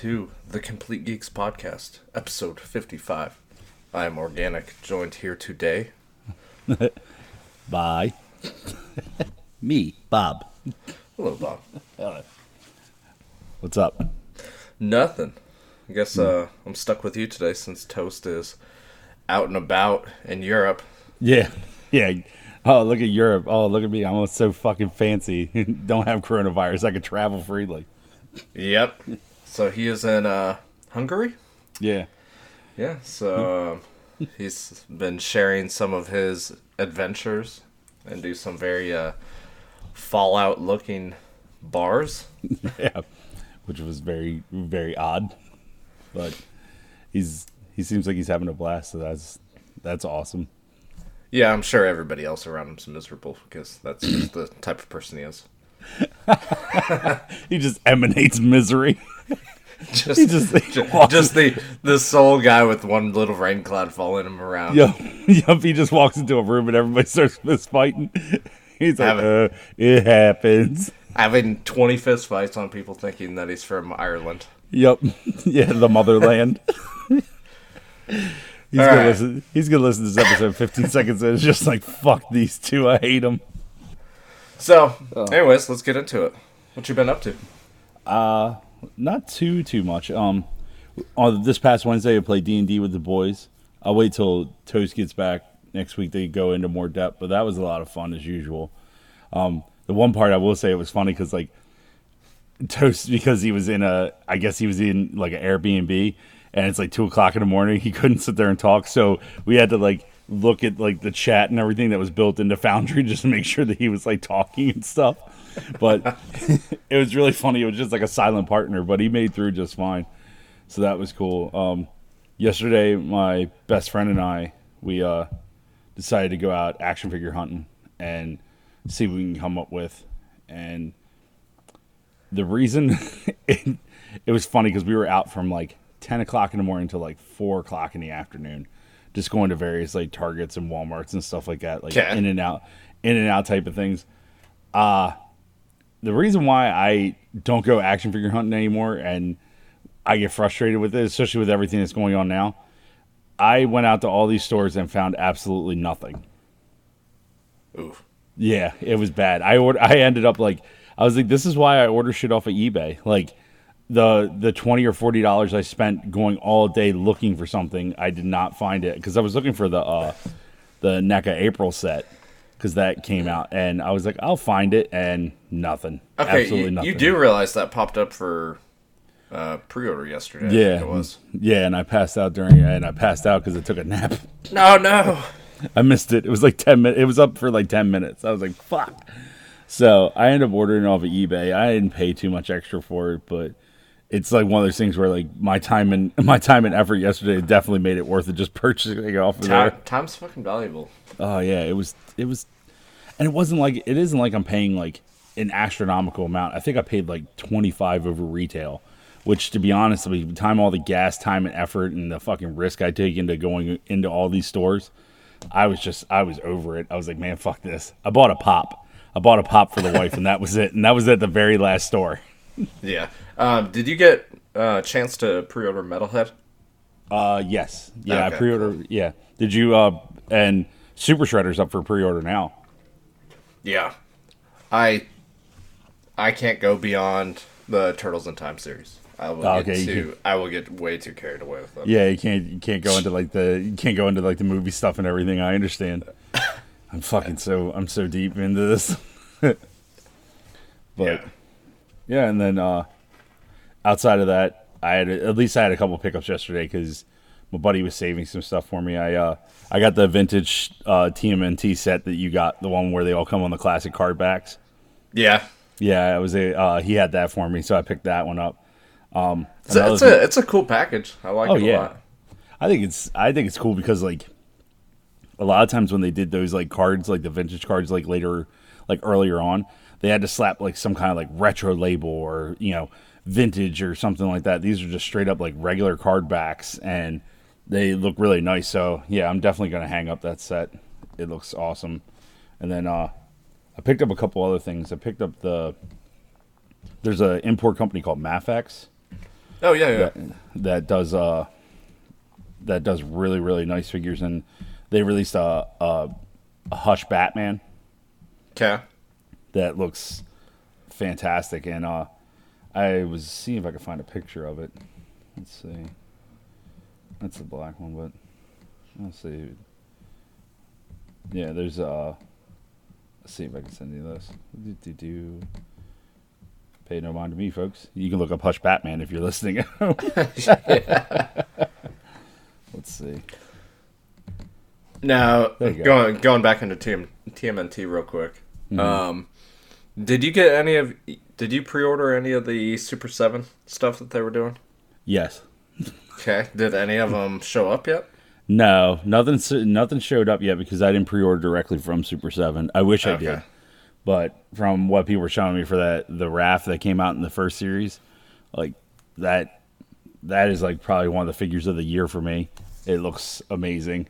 Hello to the Complete Geeks Podcast, episode 55. I am Organic, joined here today. Bye. Me, Bob. Hello, Bob. What's up? Nothing. I guess uh, I'm stuck with you today since Toast is out and about in Europe. Yeah, yeah. Oh, look at Europe. Oh, look at me. I'm so fucking fancy. Don't have coronavirus. I can travel freely. Yep. So he is in uh, Hungary? Yeah. Yeah, so um, he's been sharing some of his adventures and do some very uh, Fallout looking bars. Yeah. Which was very, very odd. But he's he seems like he's having a blast, so that's that's awesome. Yeah, I'm sure everybody else around him's miserable because that's just the type of person he is. He just emanates misery. Just, He just- he ju- just the the sole guy with one little rain cloud following him around. Yup. Yup. He just walks into a room and everybody starts fist fighting. He's like, Have uh, it happens. Having 20 fist fights on people thinking that he's from Ireland. Yep. Yeah, the motherland. he's All gonna right. listen. He's gonna listen to this episode 15 seconds and it's just like fuck these two. I hate them. So, Oh. anyways, let's get into it. What you been up to? Not too too much. Um, on this past Wednesday, I played D and D with the boys. I'll wait till Toast gets back next week They go into more depth, but that was a lot of fun as usual. Um, the one part I will say it was funny because like Toast because he was in a I guess he was in like an Airbnb and it's like two o'clock in the morning. He couldn't sit there and talk, so we had to like look at like the chat and everything that was built into Foundry just to make sure that he was like talking and stuff. But it was really funny. It was just like a silent partner, but he made through just fine. So that was cool. Um, yesterday, my best friend and I we uh, decided to go out action figure hunting and see what we can come up with. And the reason it, it was funny because we were out from like 10 o'clock in the morning till like 4 o'clock in the afternoon just going to various like targets and walmarts and stuff like that like Okay. in and out in and out type of things uh the reason why i don't go action figure hunting anymore and i get frustrated with it especially with everything that's going on now i went out to all these stores and found absolutely nothing Oof. yeah, it was bad. I ordered. I ended up like I was like, this is why I order shit off of eBay. Like the the twenty or forty dollars I spent going all day looking for something, I did not find it because I was looking for the uh the NECA April set because that came out, and I was like, I'll find it, and nothing. Okay, Absolutely you, nothing. you do realize that popped up for uh, pre-order yesterday. Yeah, it was. yeah, and I passed out during it, and I passed out because I took a nap. No, no. I missed it. It was like ten minutes. It was up for like ten minutes. I was like, "Fuck." So I ended up ordering it off of eBay. I didn't pay too much extra for it, but it's like one of those things where like my time and my time and effort yesterday definitely made it worth it just purchasing it off of there. Time's fucking valuable. Oh yeah, it was it was, and it wasn't like it isn't like I'm paying like an astronomical amount. I think I paid like twenty five over retail, which to be honest, by the time all the gas, time, and effort, and the fucking risk I take into going into all these stores, I was just I was over it. I was like, man, fuck this. I bought a pop. I bought a pop for the wife, and that was it. And that was at the very last store. Yeah. Um, did you get a chance to pre-order Metalhead? Uh, yes, yeah, Okay, I pre-order. Yeah, did you? Uh, and Super Shredder's up for pre-order now. Yeah. I I can't go beyond the Turtles in Time series. I will Oh, get okay, you too I will get way too carried away with them. Yeah, you can't you can't go into like the you can't go into like the movie stuff and everything. I understand. I'm fucking so I'm so deep into this. but Yeah. yeah. and then uh outside of that, I had at least I had a couple pickups yesterday because my buddy was saving some stuff for me. I uh I got the vintage uh TMNT set that you got, the one where they all come on the classic card backs. Yeah. Yeah, it was a uh, he had that for me, so I picked that one up. Um, It's a, it's a it's a cool package. I like Oh, it a yeah. lot. I think it's I think it's cool because like a lot of times when they did those like cards, like the vintage cards, like later, like earlier on, they had to slap like some kind of like retro label or you know vintage or something like that. These are just straight up like regular card backs, and they look really nice. So yeah, I'm definitely gonna hang up that set. It looks awesome. And then uh, I picked up a couple other things. I picked up the there's an import company called Mafex Oh yeah, yeah. that, that does uh that does really really nice figures, and they released a a, a Hush Batman Okay. that looks fantastic, and uh I was seeing if I could find a picture of it. Let's see. That's the black one, but let's see. Yeah, there's uh. Let's see if I can send you this. Do, do, do. Pay no mind to me, folks. You can look up Hush Batman if you're listening. Let's see. Now go. going going back into TM, TMNT real quick. Mm-hmm. Um, did you get any of? Did you pre-order any of the Super Seven stuff that they were doing? Yes. Okay. Did any of them show up yet? No, nothing. Nothing showed up yet because I didn't pre-order directly from Super Seven. I wish I Okay. did, but from what people were showing me for that the raft that came out in the first series, like that, that is like probably one of the figures of the year for me. It looks amazing.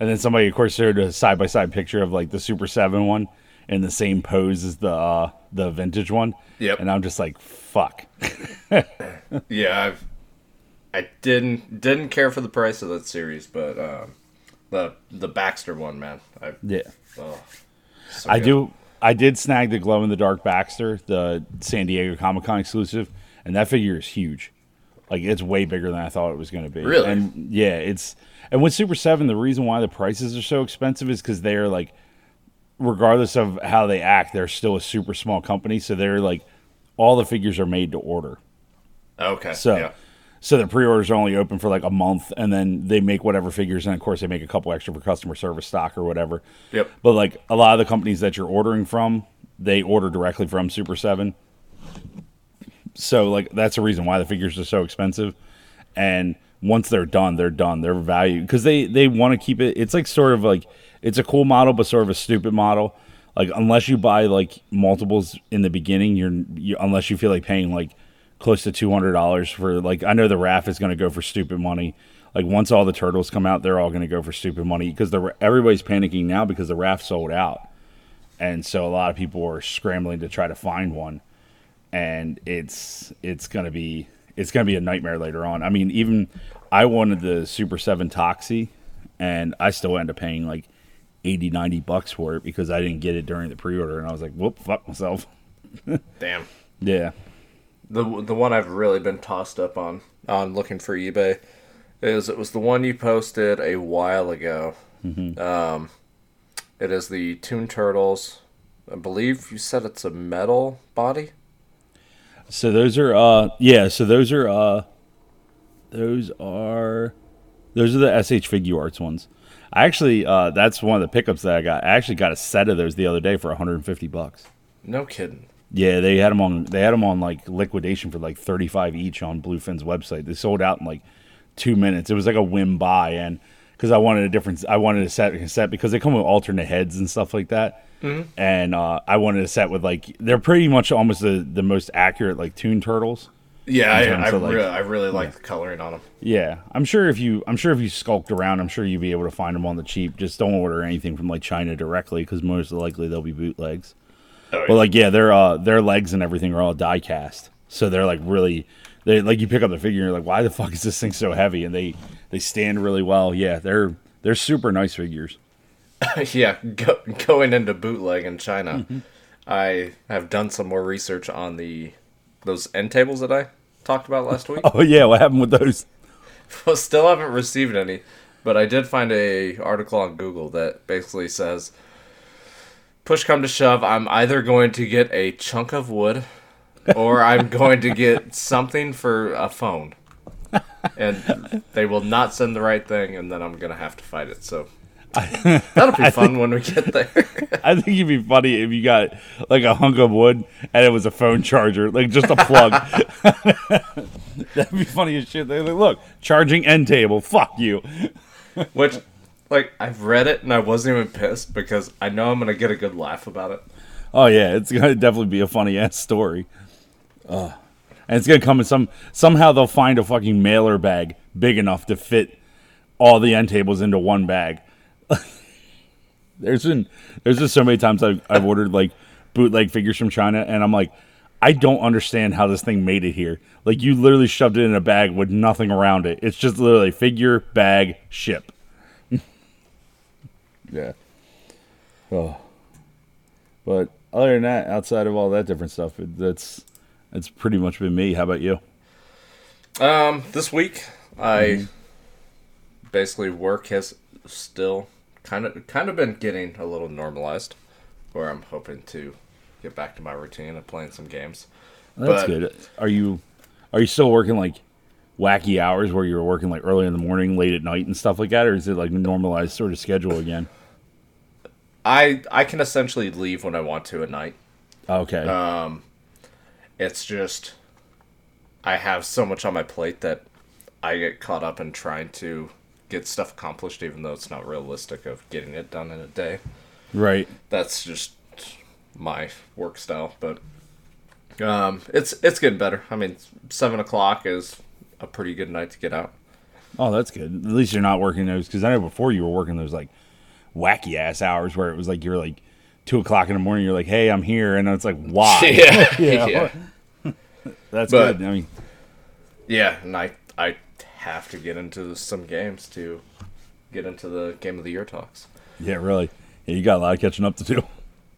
And then somebody, of course, showed a side by side picture of like the Super Seven one in the same pose as the uh, the vintage one. Yep. And I'm just like, fuck. Yeah, I've, I didn't didn't care for the price of that series, but um, the the Baxter one, man, I Yeah. oh, so I good. do. I did snag the glow in the dark Baxter, the San Diego Comic Con exclusive, and that figure is huge. Like it's way bigger than I thought it was going to be. Really? And yeah, it's and with Super Seven, the reason why the prices are so expensive is because they're like, regardless of how they act, they're still a super small company. So they're like, all the figures are made to order. Okay, So, yeah. So the pre-orders are only open for like a month, and then they make whatever figures, and of course they make a couple extra for customer service stock or whatever. Yep. But like a lot of the companies that you're ordering from, they order directly from Super Seven. So like that's the reason why the figures are so expensive, and once they're done, they're done. They're valued because they they want to keep it. It's like sort of like it's a cool model, but sort of a stupid model. Like unless you buy like multiples in the beginning, you're you, unless you feel like paying like close to two hundred dollars for like I know the RAF is going to go for stupid money. Like once all the turtles come out, they're all going to go for stupid money because the everybody's panicking now because the RAF sold out, and so a lot of people are scrambling to try to find one, and it's it's going to be it's going to be a nightmare later on. I mean, even I wanted the Super Seven Toxie, and I still end up paying like 80, 90 bucks for it because I didn't get it during the pre-order, and I was like, whoop, fuck myself. Damn. Yeah. The the one I've really been tossed up on on looking for eBay is it was the one you posted a while ago. Mm-hmm. Um, it is the Toon Turtles. I believe you said it's a metal body. So those are uh yeah, so those are uh those are those are the SH Figuarts ones. I actually uh that's one of the pickups that I got. I actually got a set of those the other day for 150 bucks. No kidding. Yeah, they had them on they had them on like liquidation for like 35 each on Bluefin's website. They sold out in like 2 minutes. It was like a whim buy and cuz I wanted a different I wanted a set a set because they come with alternate heads and stuff like that. And uh, I wanted a set with like they're pretty much almost the, the most accurate like Toon Turtles. Yeah, I, I, like- really, I really like the coloring on them. Yeah, I'm sure if you I'm sure if you skulked around, I'm sure you'd be able to find them on the cheap. Just don't order anything from like China directly because most likely they'll be bootlegs. Oh, But like yeah, their uh their legs and everything are all die cast, so they're like really they like you pick up the figure and you're like why the fuck is this thing so heavy? And they they stand really well. Yeah, they're they're super nice figures. yeah, go, going into bootleg in China, Mm-hmm. I have done some more research on the those end tables that I talked about last week. Oh yeah, what happened with those? Well, still haven't received any, but I did find a article on Google that basically says, "Push come to shove, I'm either going to get a chunk of wood, or I'm going to get something for a phone, and they will not send the right thing, and then I'm gonna have to fight it." So that'll be fun when we get there. I think it'd be funny if you got like a hunk of wood and it was a phone charger, like just a plug. That'd be funny as shit. They're like, look, charging end table. Fuck you. Which, like, I've read it and I wasn't even pissed because I know I'm gonna get a good laugh about it. Oh yeah, it's gonna definitely be a funny ass story. And it's gonna come in some somehow they'll find a fucking mailer bag big enough to fit all the end tables into one bag. there's been there's just so many times I've, I've ordered like bootleg figures from China, and I'm like, I don't understand how this thing made it here. Like you literally shoved it in a bag with nothing around it. It's just literally figure, bag, ship. Yeah. Oh. But other than that, outside of all that different stuff, it, that's that's pretty much been me. How about you? Um, this week I basically work has still kind of kind of been getting a little normalized, where I'm hoping to get back to my routine of playing some games. That's But- good. Are you are you still working like wacky hours where you're working like early in the morning, late at night, and stuff like that, or is it like normalized sort of schedule again? I I can essentially leave when I want to at night. Okay. Um, It's just I have so much on my plate that I get caught up in trying to get stuff accomplished, even though it's not realistic of getting it done in a day. right. That's just my work style, but um, it's it's getting better. I mean, seven o'clock is a pretty good night to get out. Oh, that's good. At least you're not working those because I know before you were working those like wacky ass hours where it was like you're like two o'clock in the morning. You're like, hey, I'm here, and it's like, why? yeah, Yeah. yeah, That's But- good. I mean, yeah. And I I have to get into some games to get into the game of the year talks. yeah, really. Yeah, you got a lot of catching up to do.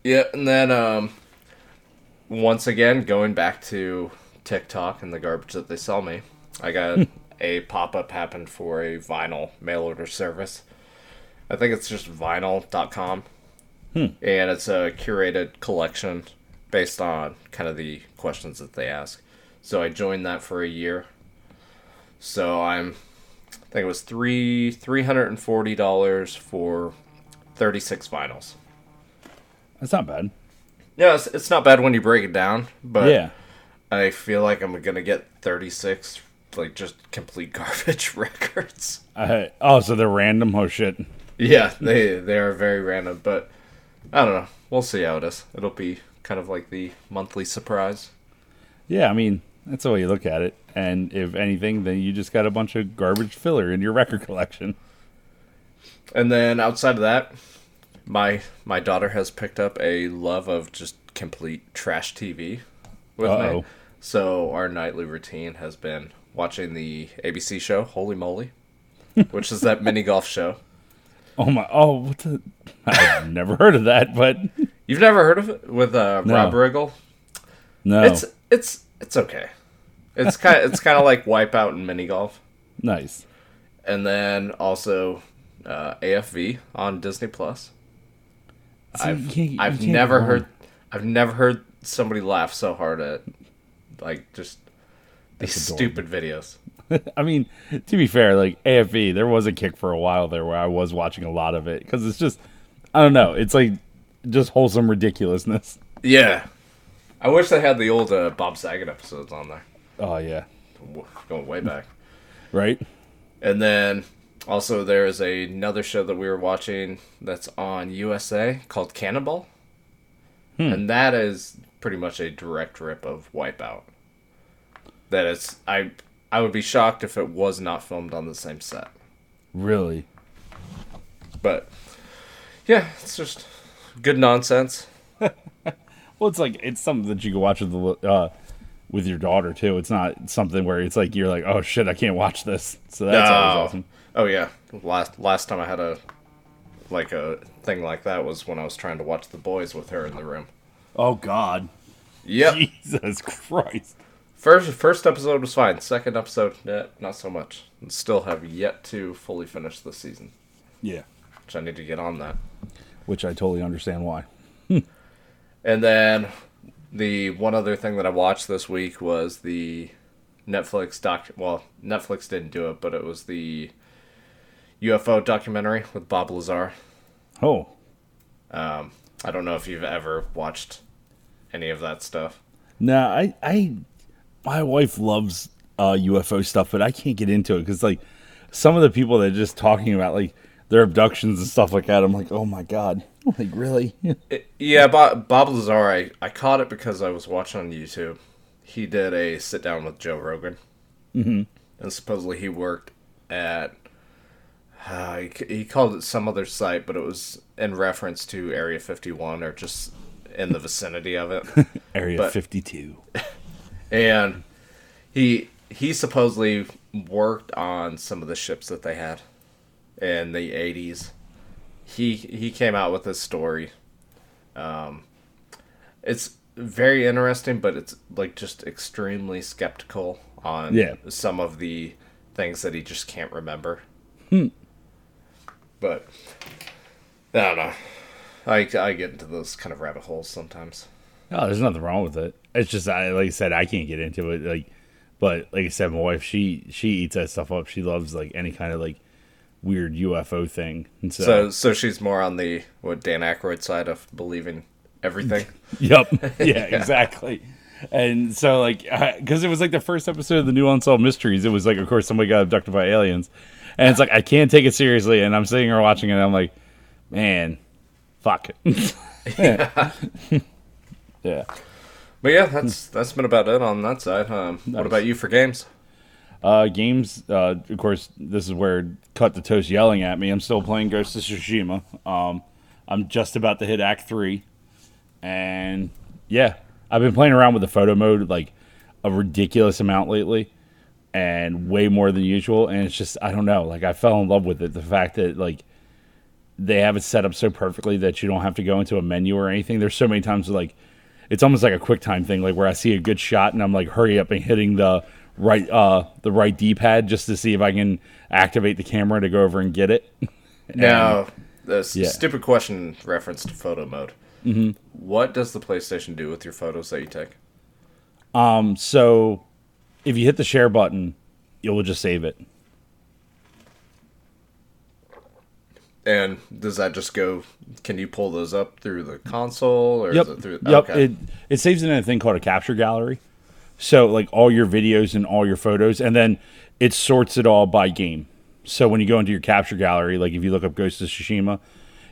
Yeah, and then um, once again, going back to TikTok and the garbage that they sell me, I got a pop up happen for a vinyl mail order service. I think it's just vnyl.com. And it's a curated collection based on kind of the questions that they ask. So I joined that for a year. So I'm, I think it was three three hundred and forty dollars for thirty six vinyls. That's not bad. Yeah, it's, it's not bad when you break it down, but yeah. I feel like I'm gonna get 36 like just complete garbage records. Uh, oh, so they're random. Oh shit. Yeah, they they are very random, but I don't know. We'll see how it is. It'll be kind of like the monthly surprise. Yeah, I mean that's the way you look at it. And if anything, then you just got a bunch of garbage filler in your record collection. And then outside of that, my my daughter has picked up a love of just complete trash TV with Uh-oh. me. So our nightly routine has been watching the ABC show Holy Moly, which is that mini golf show. Oh my! Oh, what the? I've never heard of that, but You've never heard of it with uh, No. Rob Riggle? no. It's it's it's okay. It's kind of, it's kind of like Wipeout and mini golf, nice. and then also uh, AFV on Disney Plus. You I've can't- you I've never heard. I've never heard somebody laugh so hard at like just these stupid videos. I mean, to be fair, like AFV, there was a kick for a while there where I was watching a lot of it because it's just, I don't know, it's like just wholesome ridiculousness. Yeah, I wish they had the old uh, Bob Saget episodes on there, Oh yeah, going way back. right. And then also there is another show that we were watching that's on USA called Cannonball. And that is pretty much a direct rip of Wipeout. That is I I would be shocked if it was not filmed on the same set. Really. But yeah, it's just good nonsense. Well, it's like it's something that you can watch with the uh, with your daughter too. It's not something where it's like you're like, oh shit, I can't watch this. So that's always awesome. Oh yeah. Last last time I had a like a thing like that was when I was trying to watch The Boys with her in the room. Oh God, Yep. Jesus Christ. First first episode was fine. Second episode, eh, not so much. And still have yet to fully finish the season, Yeah, which I need to get on that. which I totally understand why. And then the one other thing that I watched this week was the Netflix doc. Well, Netflix didn't do it, but it was the UFO documentary with Bob Lazar. Oh, Um, I don't know if you've ever watched any of that stuff. No, I, I, my wife loves uh, UFO stuff, but I can't get into it because like some of the people that are just talking about like their abductions and stuff like that. I'm like, oh my god, like really? It- yeah, Bob, Bob Lazar, I, I caught it because I was watching on YouTube. He did a sit down with Joe Rogan. Mm-hmm. And supposedly he worked at, uh, he, he called it some other site, but it was in reference to Area 51 or just in the vicinity of it. Area But- 52. And he he supposedly worked on some of the ships that they had in the 80s he he came out with this story. Um it's very interesting but it's like just extremely skeptical on Yeah. some of the things that he just can't remember. Hmm. but i don't know. I, I get into those kind of rabbit holes sometimes No, there's nothing wrong with it. It's just I like I said, I can't get into it. Like, but like I said, my wife she she eats that stuff up. She loves like any kind of like weird UFO thing. And so, So, so she's more on the what Dan Aykroyd side of believing everything. yep, yeah, exactly. And so like because it was like the first episode of the new Unsolved Mysteries, it was like of course somebody got abducted by aliens, and it's like I can't take it seriously. And I'm sitting here watching it, and I'm like, man, fuck. yeah. Yeah. But yeah, that's that's been about it on that side. Um, What about you for games? Uh, games, uh, of course, this is where Cut the Toast yelling at me. I'm still playing Ghost of Tsushima. Um, I'm just about to hit Act 3. And yeah, I've been playing around with the photo mode like a ridiculous amount lately and way more than usual. And it's just, I don't know, like I fell in love with it. The fact that like they have it set up so perfectly that you don't have to go into a menu or anything. There's so many times like, it's almost like a quick time thing, like where I see a good shot and I'm like, hurry up and hitting the right uh the right D pad just to see if I can activate the camera to go over and get it. Now, the Yeah. stupid question reference to photo mode. Mm-hmm. What does the PlayStation do with your photos that you take? Um, so if you hit the share button, you'll just save it. And does that just go? Can you pull those up through the console or Yep. is it through? Yep. okay. It it saves it in a thing called a capture gallery. So like all your videos and all your photos, and then it sorts it all by game. So when you go into your capture gallery, like if you look up Ghost of Tsushima,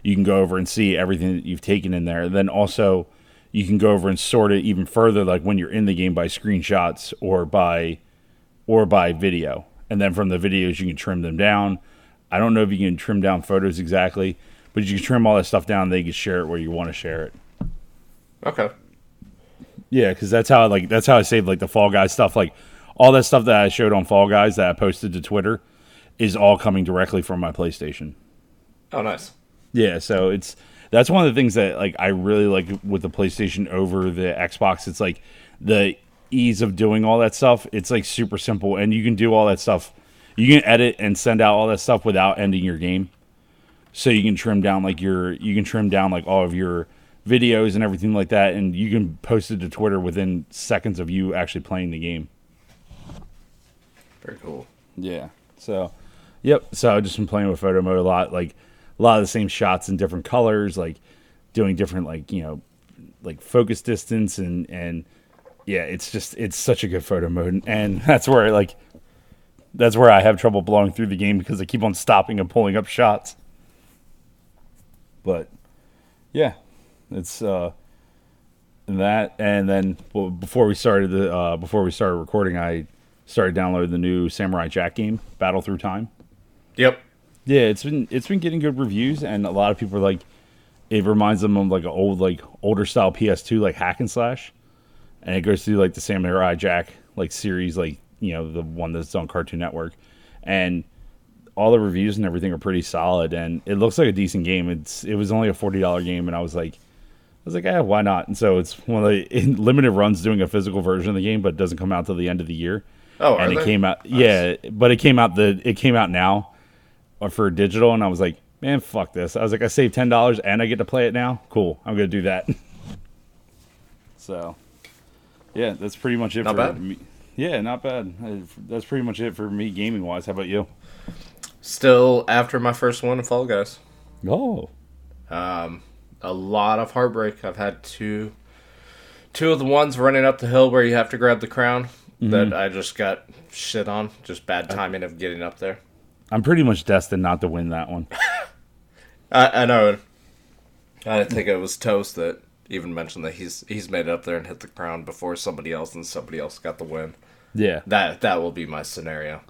you can go over and see everything that you've taken in there. And Then also you can go over and sort it even further, like when you're in the game by screenshots or by or by video. And then from the videos you can trim them down. I don't know if you can trim down photos exactly, but you can trim all that stuff down. They can share it where you want to share it. okay. Yeah, because that's how I like that's how I saved like the Fall Guys stuff. Like all that stuff that I showed on Fall Guys that I posted to Twitter is all coming directly from my PlayStation. Oh, nice. Yeah, so it's that's one of the things that like I really like with the PlayStation over the Xbox. It's like the ease of doing all that stuff. It's like super simple, and you can do all that stuff. You can edit and send out all that stuff without ending your game. So you can trim down like your you can trim down like all of your videos and everything like that, and you can post it to Twitter within seconds of you actually playing the game. Very cool. Yeah. So, yep. So I've just been playing with photo mode a lot, like a lot of the same shots in different colors, like doing different, like you know, like focus distance and and yeah, it's just it's such a good photo mode, and that's where like that's where I have trouble blowing through the game because I keep on stopping and pulling up shots. But yeah, it's uh that and then well, before we started the uh before we started recording, I started downloading the new Samurai Jack game, Battle Through Time. Yep. Yeah, it's been it's been getting good reviews, and a lot of people are like, it reminds them of like an old like older style PS2 like hack and slash, and it goes through like the Samurai Jack like series, like you know the one that's on Cartoon Network, and all the reviews and everything are pretty solid, and it looks like a decent game. It's it was only a forty dollar game, and I was like. I was like, eh, why not? And so it's one of the in limited runs doing a physical version of the game, but it doesn't come out till the end of the year Oh, and it they? came out yeah but it came out the it came out now uh, for digital and i was like man fuck this i was like i saved $10 and i get to play it now cool i'm gonna do that so yeah that's pretty much it Not for bad. me yeah not bad Uh, that's pretty much it for me gaming wise how about you Still after my first one of Fall Guys. oh Um, a lot of heartbreak. I've had two, two of the ones running up the hill where you have to grab the crown that I just got shit on. Just bad timing of getting up there. i'm pretty much destined not to win that one I, I know. I think it was Toast that even mentioned that he's he's made it up there and hit the crown before somebody else, and somebody else got the win. Yeah That that will be my scenario.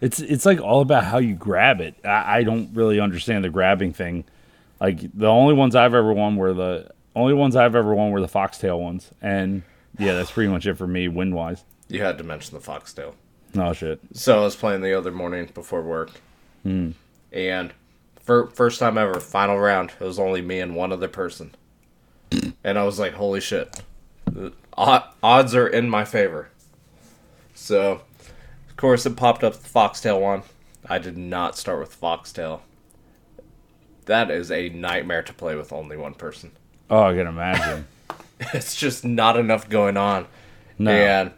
It's it's like all about how you grab it. I, I don't really understand the grabbing thing. Like the only ones I've ever won were the only ones I've ever won were the Foxtail ones, and yeah, that's pretty much it for me win wise. You had to mention the foxtail. No shit. So I was playing the other morning before work, hmm. and for first time ever, final round, it was only me and one other person, and I was like, "Holy shit!" Uh, odds are in my favor. So, of course, it popped up the foxtail one. I did not start with foxtail. That is a nightmare to play with only one person. Oh, I can imagine. It's just not enough going on. No. And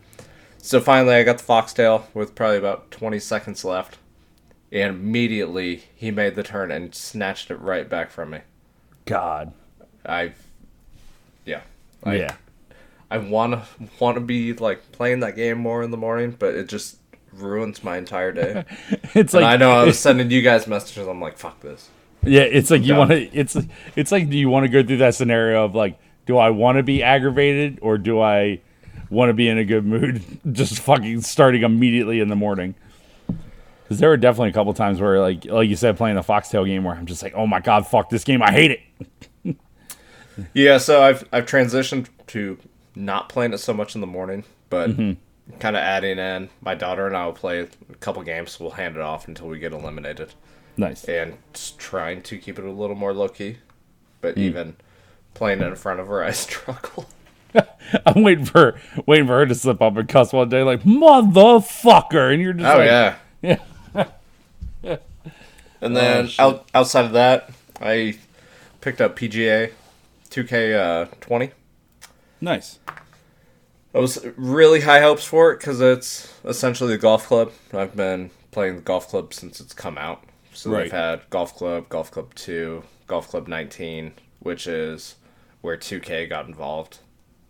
so finally, I got the foxtail with probably about 20 seconds left. And immediately, he made the turn and snatched it right back from me. God. I, yeah, I, yeah. I want to want to be like playing that game more in the morning, but it just ruins my entire day. It's and like I know I was sending you guys messages. I'm like, fuck this. Yeah, it's like you Yeah. want to. It's it's like do you want to go through that scenario of like, do I want to be aggravated or do I want to be in a good mood? Just fucking starting immediately in the morning. Because there were definitely a couple times where, like, like you said, playing the Foxtail game where I'm just like, oh my god, fuck this game, I hate it. Yeah, so I've I've transitioned to not playing it so much in the morning, but kind of adding in. My daughter and I will play a couple games. We'll hand it off until we get eliminated, Nice. and trying to keep it a little more low key. But even playing it in front of her, I struggle. I'm waiting for waiting for her to slip up and cuss one day like motherfucker, and you're just Oh like, yeah, yeah. And then shit. out, outside of that, I picked up PGA 2K uh, 20. Nice. I was really high hopes for it because it's essentially a golf club. I've been playing the golf club since it's come out. So Right. they've had Golf Club, Golf Club 2, Golf Club 19, which is where 2K got involved.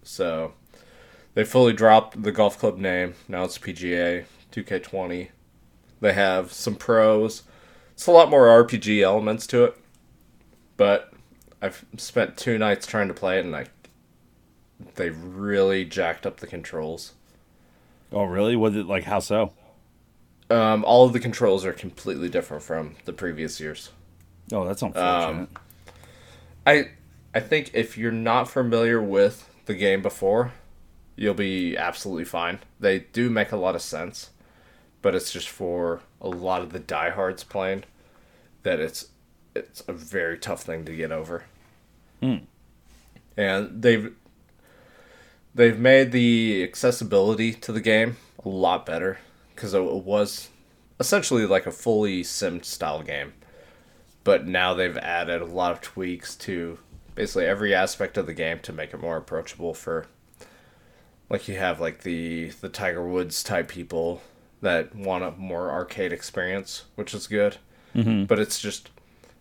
So they fully dropped the golf club name. Now it's PGA 2K20. They have some pros. It's a lot more RPG elements to it. But I've spent two nights trying to play it and I they really jacked up the controls. Oh really? Was it like how so? Um, all of the controls are completely different from the previous years. Oh, that's unfortunate. Um, I I think if you're not familiar with the game before, you'll be absolutely fine. They do make a lot of sense, but it's just for a lot of the diehards playing that it's it's a very tough thing to get over. And they've they've made the accessibility to the game a lot better because it was essentially like a fully sim style game but now they've added a lot of tweaks to basically every aspect of the game to make it more approachable for like you have like the the Tiger Woods type people that want a more arcade experience, which is good. Mm-hmm. But it's just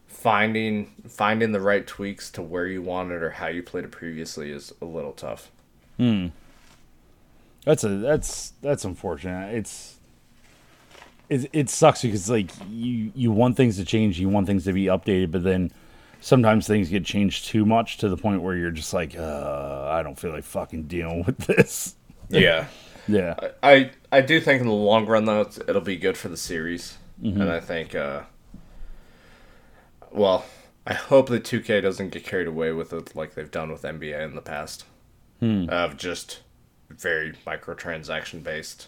finding finding the right tweaks to where you want it or how you played it previously is a little tough. That's a that's that's unfortunate. It's it it sucks because like you you want things to change, you want things to be updated, but then sometimes things get changed too much to the point where you're just like, uh, I don't feel like fucking dealing with this. Yeah. Yeah, I I do think in the long run though it's, it'll be good for the series, and I think uh, well, I hope that 2K doesn't get carried away with it like they've done with NBA in the past, of just very microtransaction based.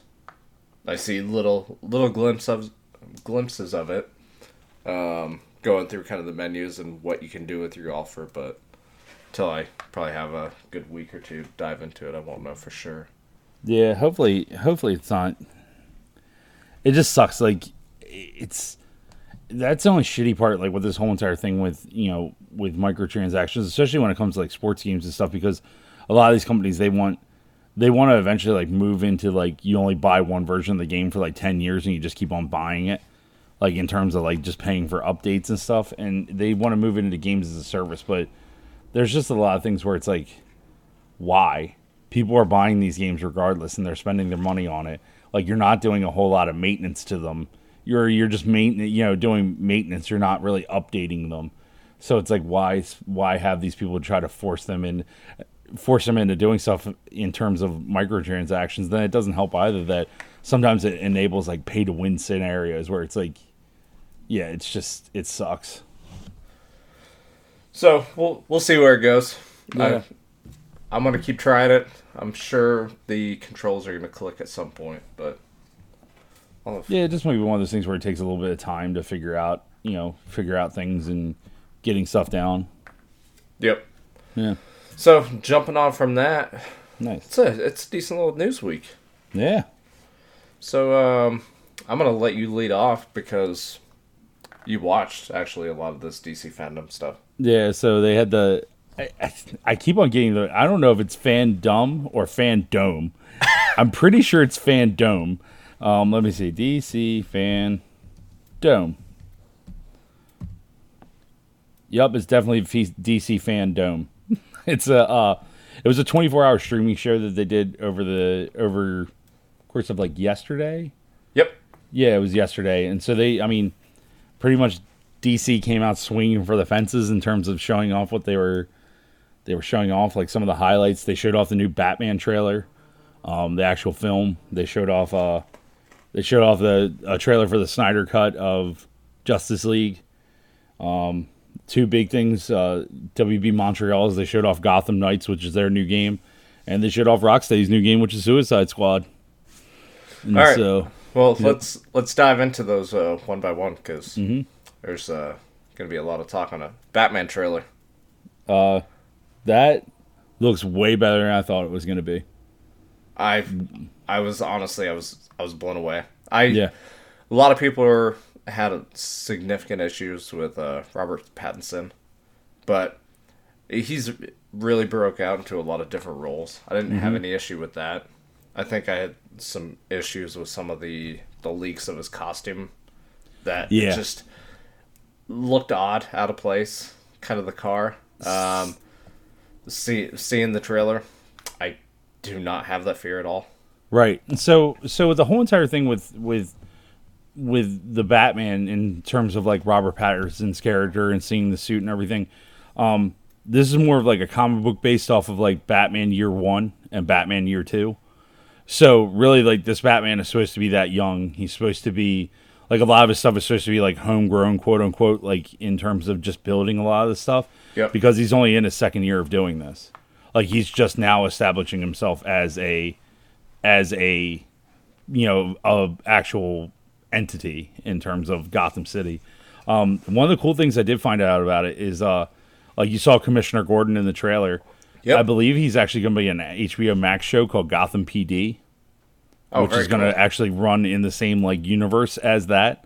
I see little little glimpses of glimpses of it, um, going through kind of the menus and what you can do with your offer, but until I probably have a good week or two dive into it, I won't know for sure. yeah. Hopefully, hopefully it's not. It just sucks. Like it's that's the only shitty part. Like with this whole entire thing with you know with microtransactions, especially when it comes to like sports games and stuff, because a lot of these companies they want they want to eventually like move into like you only buy one version of the game for like 10 years and you just keep on buying it like in terms of like just paying for updates and stuff. And they want to move into games as a service but there's just a lot of things where it's like why? People are buying these games regardless and they're spending their money on it. Like you're not doing a whole lot of maintenance to them. You're you're just maintenance you know doing maintenance. You're not really updating them. So it's like why why have these people try to force them in force them into doing stuff in terms of microtransactions then it doesn't help either that sometimes it enables like pay to win scenarios where it's like yeah it's just it sucks So we'll we'll see where it goes. Yeah. I, I'm gonna keep trying it. I'm sure the controls are gonna click at some point, but I'll Yeah, it just might be one of those things where it takes a little bit of time to figure out, you know, figure out things and getting stuff down. yep. Yeah. So jumping on from that, Nice. it's a it's a decent little news week. Yeah. So um, I'm gonna let you lead off because you watched actually a lot of this DC fandom stuff. Yeah, so they had the. I, I, I keep on getting the. I don't know if it's fan dumb or fan dome. I'm pretty sure it's fan dome. Um, let me see. DC fan dome. Yup, it's definitely DC fan dome. It's a. Uh, it was a 24 hour streaming show that they did over the over course of like yesterday. Yep. Yeah, it was yesterday, and so they. I mean, pretty much DC came out swinging for the fences in terms of showing off what they were. They were showing off like some of the highlights. They showed off the new Batman trailer, um, the actual film. They showed off. Uh, they showed off the a trailer for the Snyder cut of Justice League. Um, two big things. Uh, WB Montreal is they showed off Gotham Knights, which is their new game, and they showed off Rocksteady's new game, which is Suicide Squad. And All right. So Well, let's let's dive into those uh, one by one because Mm-hmm. there's uh, gonna be a lot of talk on a Batman trailer. Uh, that looks way better than I thought it was going to be. I I was honestly I was I was blown away. I Yeah. a lot of people are had significant issues with uh, Robert Pattinson, but he's really broke out into a lot of different roles. I didn't Mm-hmm. have any issue with that. I think I had some issues with some of the the leaks of his costume that Yeah. just looked odd, out of place. Kind of the car. Um, see, seeing the trailer, I do not have that fear at all. Right. So so the whole entire thing with with with the Batman in terms of like Robert Pattinson's character and seeing the suit and everything, um, this is more of like a comic book based off of like Batman Year One and Batman Year Two. So really, like this Batman is supposed to be that young. He's supposed to be like a lot of his stuff is supposed to be like homegrown, quote unquote, like in terms of just building a lot of the stuff. Yep. Because he's only in his second year of doing this. Like he's just now establishing himself as a as a you know a actual entity in terms of Gotham City. Um, one of the cool things I did find out about it is uh, like you saw Commissioner Gordon in the trailer. Yep. I believe he's actually going to be an HBO Max show called Gotham PD, Oh, which is going to cool. actually run in the same like universe as that.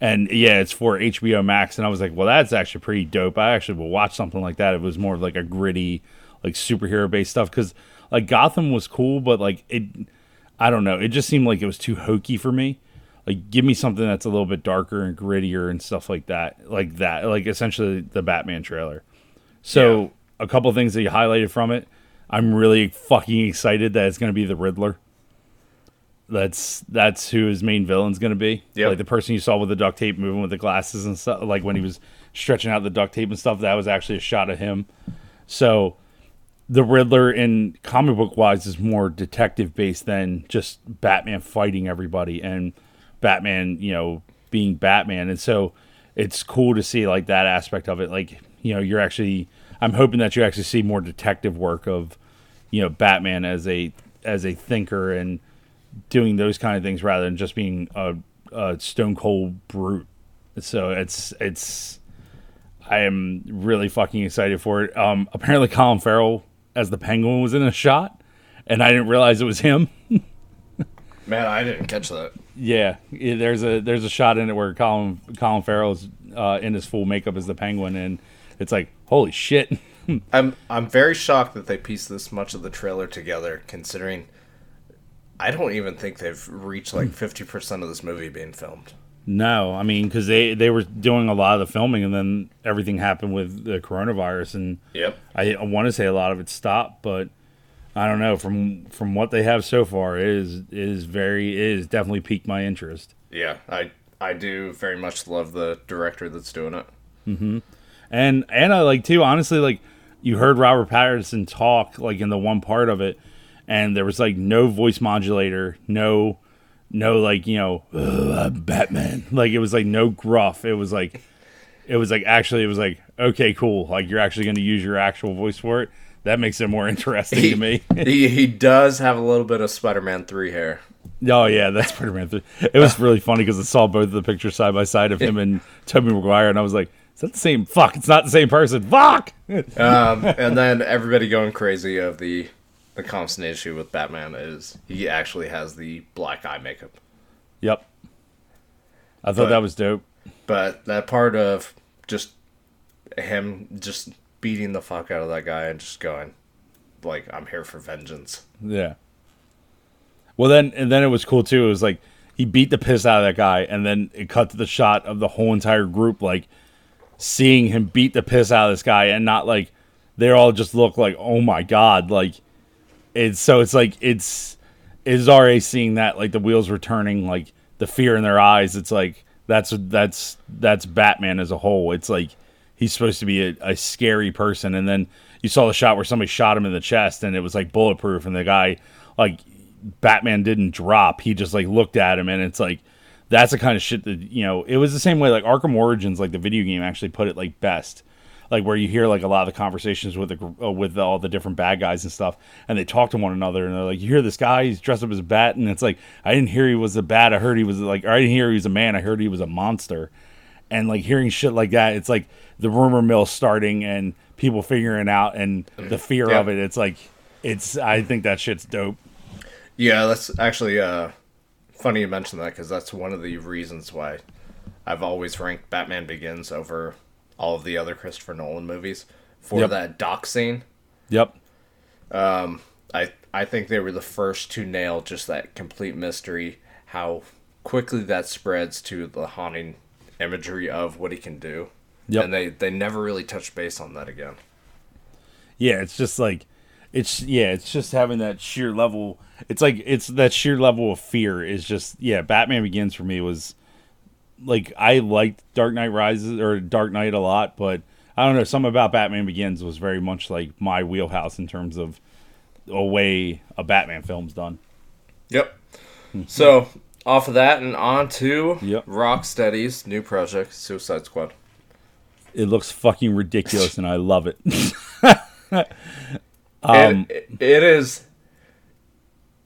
And yeah, it's for HBO Max, and I was like, well, that's actually pretty dope. I actually will watch something like that. It was more of like a gritty, like superhero based stuff because like Gotham was cool, but like it, I don't know, it just seemed like it was too hokey for me. Like, give me something that's a little bit darker and grittier and stuff like that, like that, like essentially the Batman trailer. So Yeah. a couple things that you highlighted from it. I'm really fucking excited that it's going to be the Riddler. That's that's who his main villain's going to be. Yep. Like the person you saw with the duct tape moving with the glasses and stuff. Like when he was stretching out the duct tape and stuff. That was actually a shot of him. So the Riddler in comic book wise is more detective based than just Batman fighting everybody and Batman, you know, being Batman. And so it's cool to see like that aspect of it. Like, you know, you're actually I'm hoping that you actually see more detective work of, you know, Batman as a as a thinker and doing those kind of things rather than just being a, a stone cold brute. So it's it's I am really fucking excited for it. Um, apparently, Colin Farrell as the Penguin was in a shot, and I didn't realize it was him. Man, I didn't catch that. yeah, there's a there's a shot in it where Colin Colin Farrell's uh, in his full makeup as the Penguin, and it's like holy shit. I'm I'm very shocked that they pieced this much of the trailer together, considering I don't even think they've reached like fifty percent of this movie being filmed. no, I mean because they they were doing a lot of the filming, and then everything happened with the coronavirus, and Yep. I, I want to say a lot of it stopped, but I don't know. From from what they have so far, it is is very it is definitely piqued my interest. Yeah, I I do very much love the director that's doing it. Mm-hmm. And and I like too, honestly, like you heard Robert Pattinson talk like in the one part of it, and there was like no voice modulator, no no like, you know, I'm Batman. Like it was like no gruff. It was like it was like actually it was like, okay, cool. Like you're actually gonna use your actual voice for it. That makes it more interesting He, to me. he he does have a little bit of Spider-Man three hair. oh yeah, that's Spider Man three. It was really funny because I saw both of the pictures side by side of him and Tobey Maguire, and I was like, "Is that the same? Fuck! It's not the same person. Fuck!" Um, and then everybody going crazy of the the constant issue with Batman is he actually has the black eye makeup. yep. I thought But- that was dope. But that part of just him just beating the fuck out of that guy and just going like I'm here for vengeance. Yeah. Well, then and then it was cool too. It was like he beat the piss out of that guy, and then it cut to the shot of the whole entire group like seeing him beat the piss out of this guy, and not like they all just look like, oh my god, like it's so it's like it's is already seeing that like the wheels were turning, like the fear in their eyes. It's like that's that's that's Batman as a whole. It's like he's supposed to be a, a scary person, and then you saw the shot where somebody shot him in the chest, and it was like bulletproof, and the guy like Batman didn't drop. He just like looked at him, and it's like that's the kind of shit that you know. It was the same way like Arkham Origins, like the video game, actually put it like best. Like where you hear like a lot of the conversations with the uh, with all the different bad guys and stuff, and they talk to one another, and they're like, "You hear this guy? He's dressed up as a bat," and it's like, "I didn't hear he was a bat. I heard he was like, I didn't hear he was a man. I heard he was a monster." And like hearing shit like that, it's like the rumor mill starting and people figuring out and the fear Yeah. of it. It's like it's. I think that shit's dope. Yeah, that's actually uh, funny you mention that because that's one of the reasons why I've always ranked Batman Begins over all of the other Christopher Nolan movies for Yep. that dock scene. Yep. I I think they were the first to nail just that complete mystery, how quickly that spreads to the haunting imagery of what he can do. Yep. And they they never really touched base on that again. Yeah, it's just like it's yeah, it's just having that sheer level. It's like it's that sheer level of fear is just yeah. Batman Begins for me was like I liked Dark Knight Rises or Dark Knight a lot, but I don't know something about Batman Begins was very much like my wheelhouse in terms of a way a Batman film's done. Yep. Hmm. so off of that and on to Yep. Rocksteady's new project, Suicide Squad. It looks fucking ridiculous, and I love it. Um, it, it is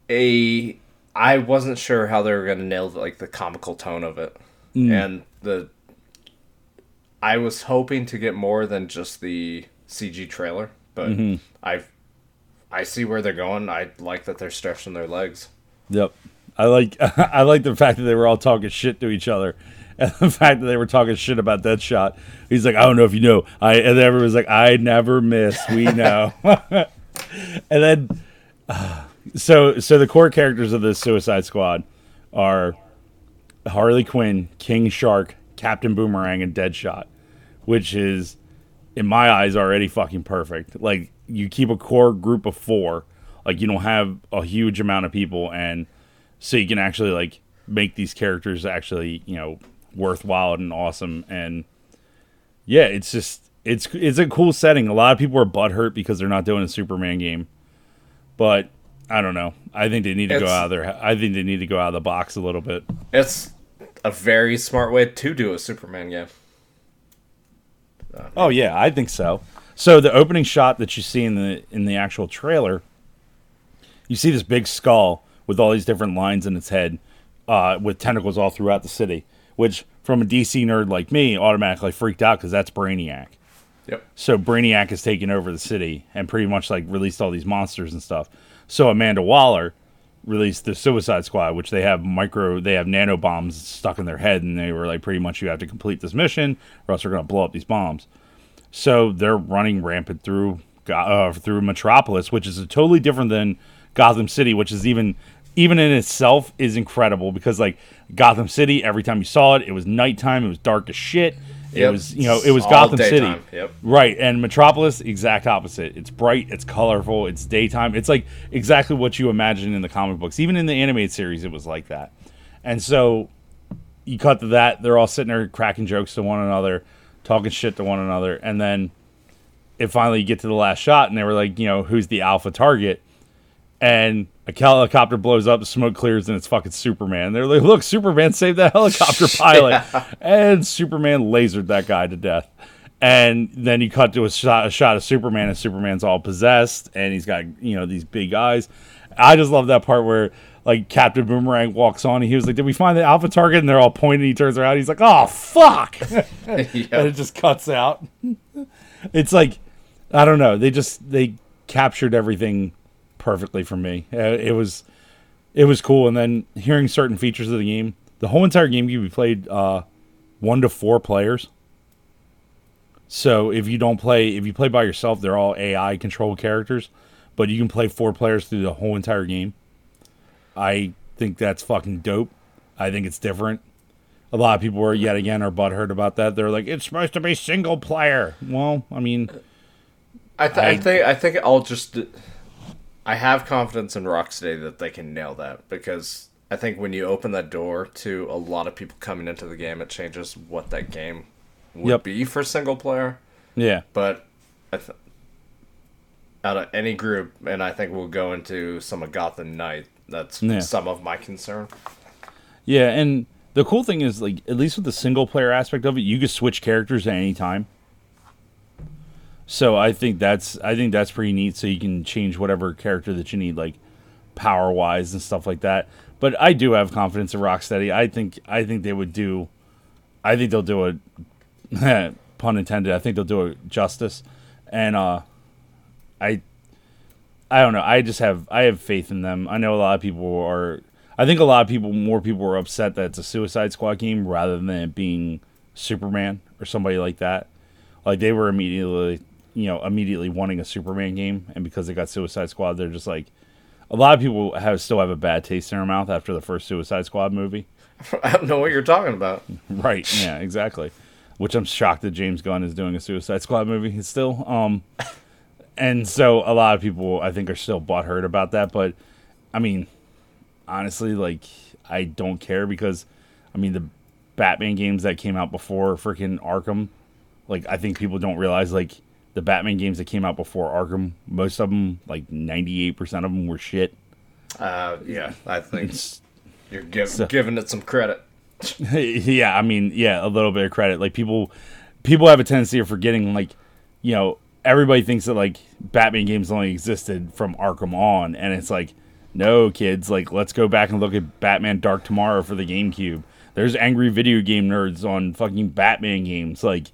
a. I wasn't sure how they were going to nail like the comical tone of it, and the. I was hoping to get more than just the CG trailer, but I, I see where they're going. I like that they're stretching their legs. Yep. I like I like the fact that they were all talking shit to each other. And the fact that they were talking shit about that Deadshot. He's like, I don't know if you know. I and everyone's like, I never miss. We know. and then uh, so so the core characters of the Suicide Squad are Harley Quinn, King Shark, Captain Boomerang, and Deadshot, which is in my eyes already fucking perfect. Like you keep a core group of four, like you don't have a huge amount of people, and so you can actually like make these characters actually you know worthwhile and awesome. And yeah, it's just it's it's a cool setting. A lot of people are butthurt because they're not doing a Superman game, but I don't know. I think they need to go out of their. I think they need to go out of the box a little bit. It's a very smart way to do a Superman game. Oh yeah, I think so. So the opening shot that you see in the in the actual trailer, you see this big skull with all these different lines in its head, uh, with tentacles all throughout the city. Which, from a DC nerd like me, automatically freaked out because that's Brainiac. Yep. So Brainiac has taken over the city and pretty much like released all these monsters and stuff. So Amanda Waller released the Suicide Squad, which they have micro, they have nano bombs stuck in their head, and they were like, pretty much, you have to complete this mission, or else going to blow up these bombs. So they're running rampant through uh, through Metropolis, which is totally different than Gotham City, which is even even in itself is incredible because like Gotham City, every time you saw it, it was nighttime, it was dark as shit. It Yep. was you know it was All Gotham daytime, City, yep. right? And Metropolis, exact opposite. It's bright, it's colorful, it's daytime. It's like exactly what you imagine in the comic books. Even in the animated series, it was like that. And so you cut to that, they're all sitting there cracking jokes to one another, talking shit to one another, and then it finally you get to the last shot, and they were like, you know, who's the alpha target? And a helicopter blows up, the smoke clears, and it's fucking Superman. They're like, look, Superman saved that helicopter pilot, and Superman lasered that guy to death. and then you cut to a shot, a shot of Superman, and Superman's all possessed, and he's got you know these big eyes. I just love that part where like Captain Boomerang walks on, and he was like, "Did we find the Alpha target?" And they're all pointing. He turns around, he's like, "Oh fuck!" and it just cuts out. it's like I don't know. They just they captured everything perfectly for me. Uh, It was it was cool, and then hearing certain features of the game. The whole entire game can be played uh, one to four players. So if you don't play, if you play by yourself, they're all AI controlled characters, but you can play four players through the whole entire game. I think that's fucking dope. I think it's different. A lot of people are yet again are butthurt about that. They're like, it's supposed to be single player. Well, I mean, I, th- I I- think I think I'll just. I have confidence in Rocksteady that they can nail that because I think when you open that door to a lot of people coming into the game, it changes what that game would Yep. be for single player. yeah, But I th- out of any group, and I think we'll go into some of Gotham Knight. That's Yeah. some of my concern. Yeah, and the cool thing is, like, at least with the single player aspect of it, you can switch characters at any time. So I think that's I think that's pretty neat. So you can change whatever character that you need, like power wise and stuff like that. But I do have confidence in Rocksteady. I think I think they would do. I think they'll do a pun intended. I think they'll do a justice, and uh, I I don't know. I just have I have faith in them. I know a lot of people are. I think a lot of people, more people, were upset that it's a Suicide Squad game rather than it being Superman or somebody like that. Like they were immediately, you know, immediately wanting a Superman game, and because they got Suicide Squad, they're just like. A lot of people have still have a bad taste in their mouth after the first Suicide Squad movie. I don't know what you're talking about. Right. Yeah, exactly. Which I'm shocked that James Gunn is doing a Suicide Squad movie still. Um and so a lot of people I think are still butthurt about that, but I mean, honestly, like I don't care because I mean the Batman games that came out before freaking Arkham, like I think people don't realize like the Batman games that came out before Arkham, most of them, like 98% of them were shit. Uh, yeah, I think you're give, So- giving it some credit. yeah, I mean, yeah, a little bit of credit. Like people, people have a tendency of forgetting. Like, you know, everybody thinks that like Batman games only existed from Arkham on, and it's like, no, kids. Like, let's go back and look at Batman Dark Tomorrow for the GameCube. There's angry video game nerds on fucking Batman games. Like,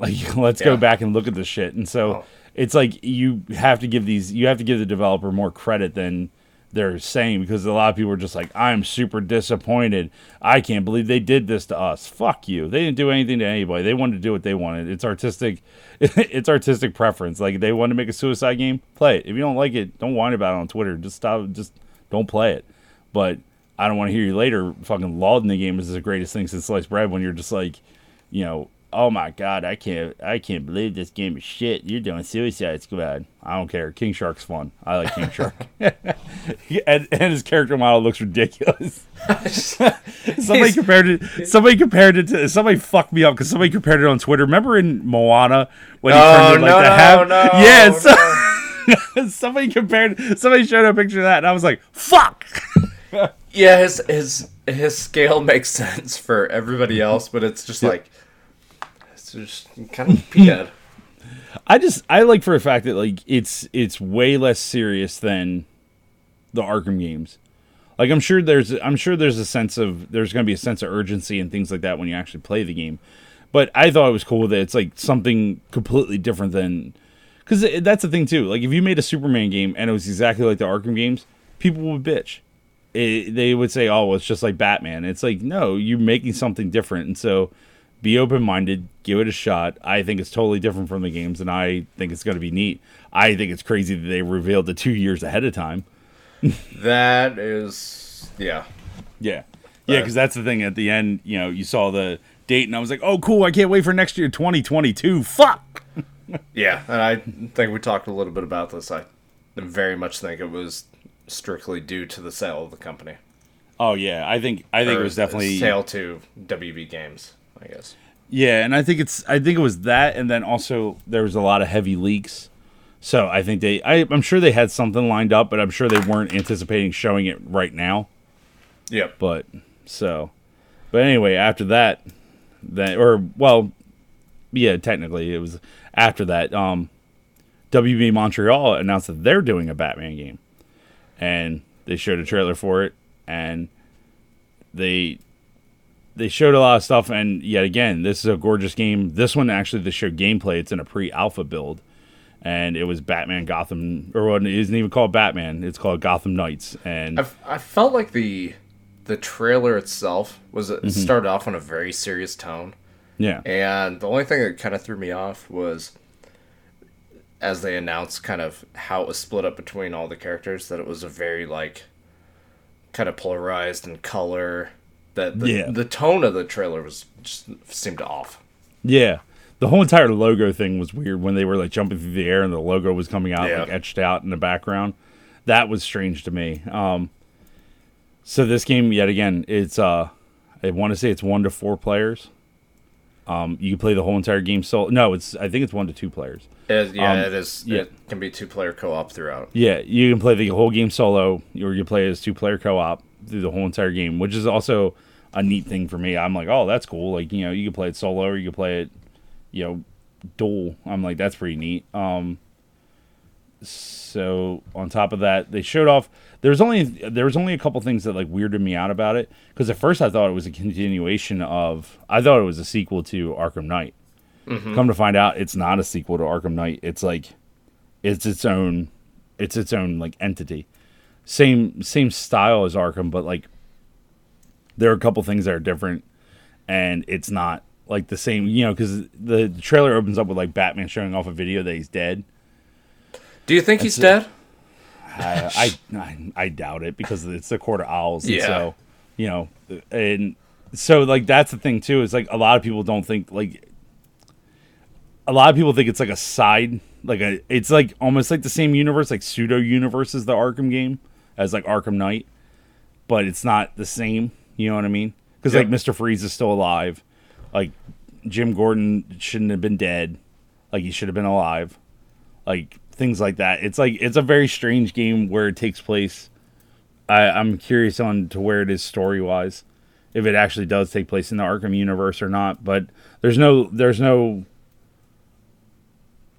like let's go back and look at this shit. And so Oh. it's like you have to give these, you have to give the developer more credit than they're saying because a lot of people are just like, I'm super disappointed. I can't believe they did this to us. Fuck you. They didn't do anything to anybody. They wanted to do what they wanted. It's artistic. it's artistic preference. Like they wanted to make a suicide game, play it. If you don't like it, don't whine about it on Twitter. Just stop. Just don't play it. But I don't want to hear you later fucking lauding the game as the greatest thing since sliced bread when you're just like, you know, oh my god, I can't, I can't believe this game is shit. You're doing Suicide Squad. I don't care. King Shark's fun. I like King Shark. and, and his character model looks ridiculous. somebody compared it. Somebody compared it to. Somebody fucked me up because somebody compared it on Twitter. Remember in Moana when he No, turned oh, it like no, the no, half? no, yeah. So, somebody compared. Somebody showed a picture of that, and I was like, "Fuck." Yeah, his his his scale makes sense for everybody else, but it's just like just kind of peanut. I just I like for a fact that like it's it's way less serious than the Arkham games. Like I'm sure there's I'm sure there's a sense of there's going to be a sense of urgency and things like that when you actually play the game. But I thought it was cool that it's like something completely different than because that's the thing too. Like if you made a Superman game and it was exactly like the Arkham games, people would bitch. It, they would say, "Oh, well, it's just like Batman." It's like no, you're making something different, and so be open minded, give it a shot. I think it's totally different from the games, and I think it's going to be neat. I think it's crazy that they revealed it two years ahead of time. That is, yeah. Yeah, yeah, because that's the thing. At the end, you know, you saw the date, and I was like, "Oh, cool! I can't wait for next year, 2022." Fuck. Yeah, and I think we talked a little bit about this. I very much think it was strictly due to the sale of the company. Oh yeah, I think I think Or it was definitely sale to WB Games, I guess. Yeah, and I think it's I think it was that, and then also there was a lot of heavy leaks. So I think they I, I'm sure they had something lined up, but I'm sure they weren't anticipating showing it right now. Yeah. But so, but anyway, after that, then or well, yeah, technically it was after that. Um, WB Montreal announced that they're doing a Batman game, and they showed a trailer for it, and they they showed a lot of stuff. And yet again, this is a gorgeous game. This one actually they showed gameplay. It's in a pre-alpha build, and it was Batman Gotham, or it isn't even called Batman. It's called Gotham Knights, and I, I felt like the the trailer itself was it mm-hmm. started off on a very serious tone, yeah, and the only thing that kind of threw me off was as they announced kind of how it was split up between all the characters that it was a very like kind of polarized in color that the, Yeah. the tone of the trailer was just seemed off Yeah. The whole entire logo thing was weird when they were like jumping through the air and the logo was coming out Yeah. like etched out in the background. That was strange to me. Um so this game yet again, it's uh I want to say it's 1 to 4 players. Um you can play the whole entire game solo. No, it's I think it's 1 to 2 players. It- yeah Um, it is yeah. it can be two player co-op throughout Yeah, you can play the whole game solo or you play as two player co-op through the whole entire game, which is also a neat thing for me. I'm like, "Oh, that's cool." Like, you know, you can play it solo or you can play it you know, dual. I'm like, that's pretty neat. Um, so on top of that, they showed off. There was only there was only a couple things that like weirded me out about it because at first I thought it was a continuation of. I thought it was a sequel to Arkham Knight. Come to find out, it's not a sequel to Arkham Knight. It's like it's its own it's its own like entity. Same same style as Arkham, but like there are a couple things that are different, and it's not like the same. You know, because the, the trailer opens up with like Batman showing off a video that he's dead. do you think he's dead I, I I I doubt it because it's the Court of Owls. and Yeah. So you know, and so like that's the thing too. Is like a lot of people don't think like a lot of people think it's like a side like a it's like almost like the same universe like pseudo universe as the Arkham game as like Arkham Knight, but it's not the same. You know what I mean? Because Yep. like Mister Freeze is still alive, like Jim Gordon shouldn't have been dead, like he should have been alive, like things like that. It's like it's a very strange game where it takes place. I, I'm curious on to where it is story wise, if it actually does take place in the Arkham universe or not. But there's no there's no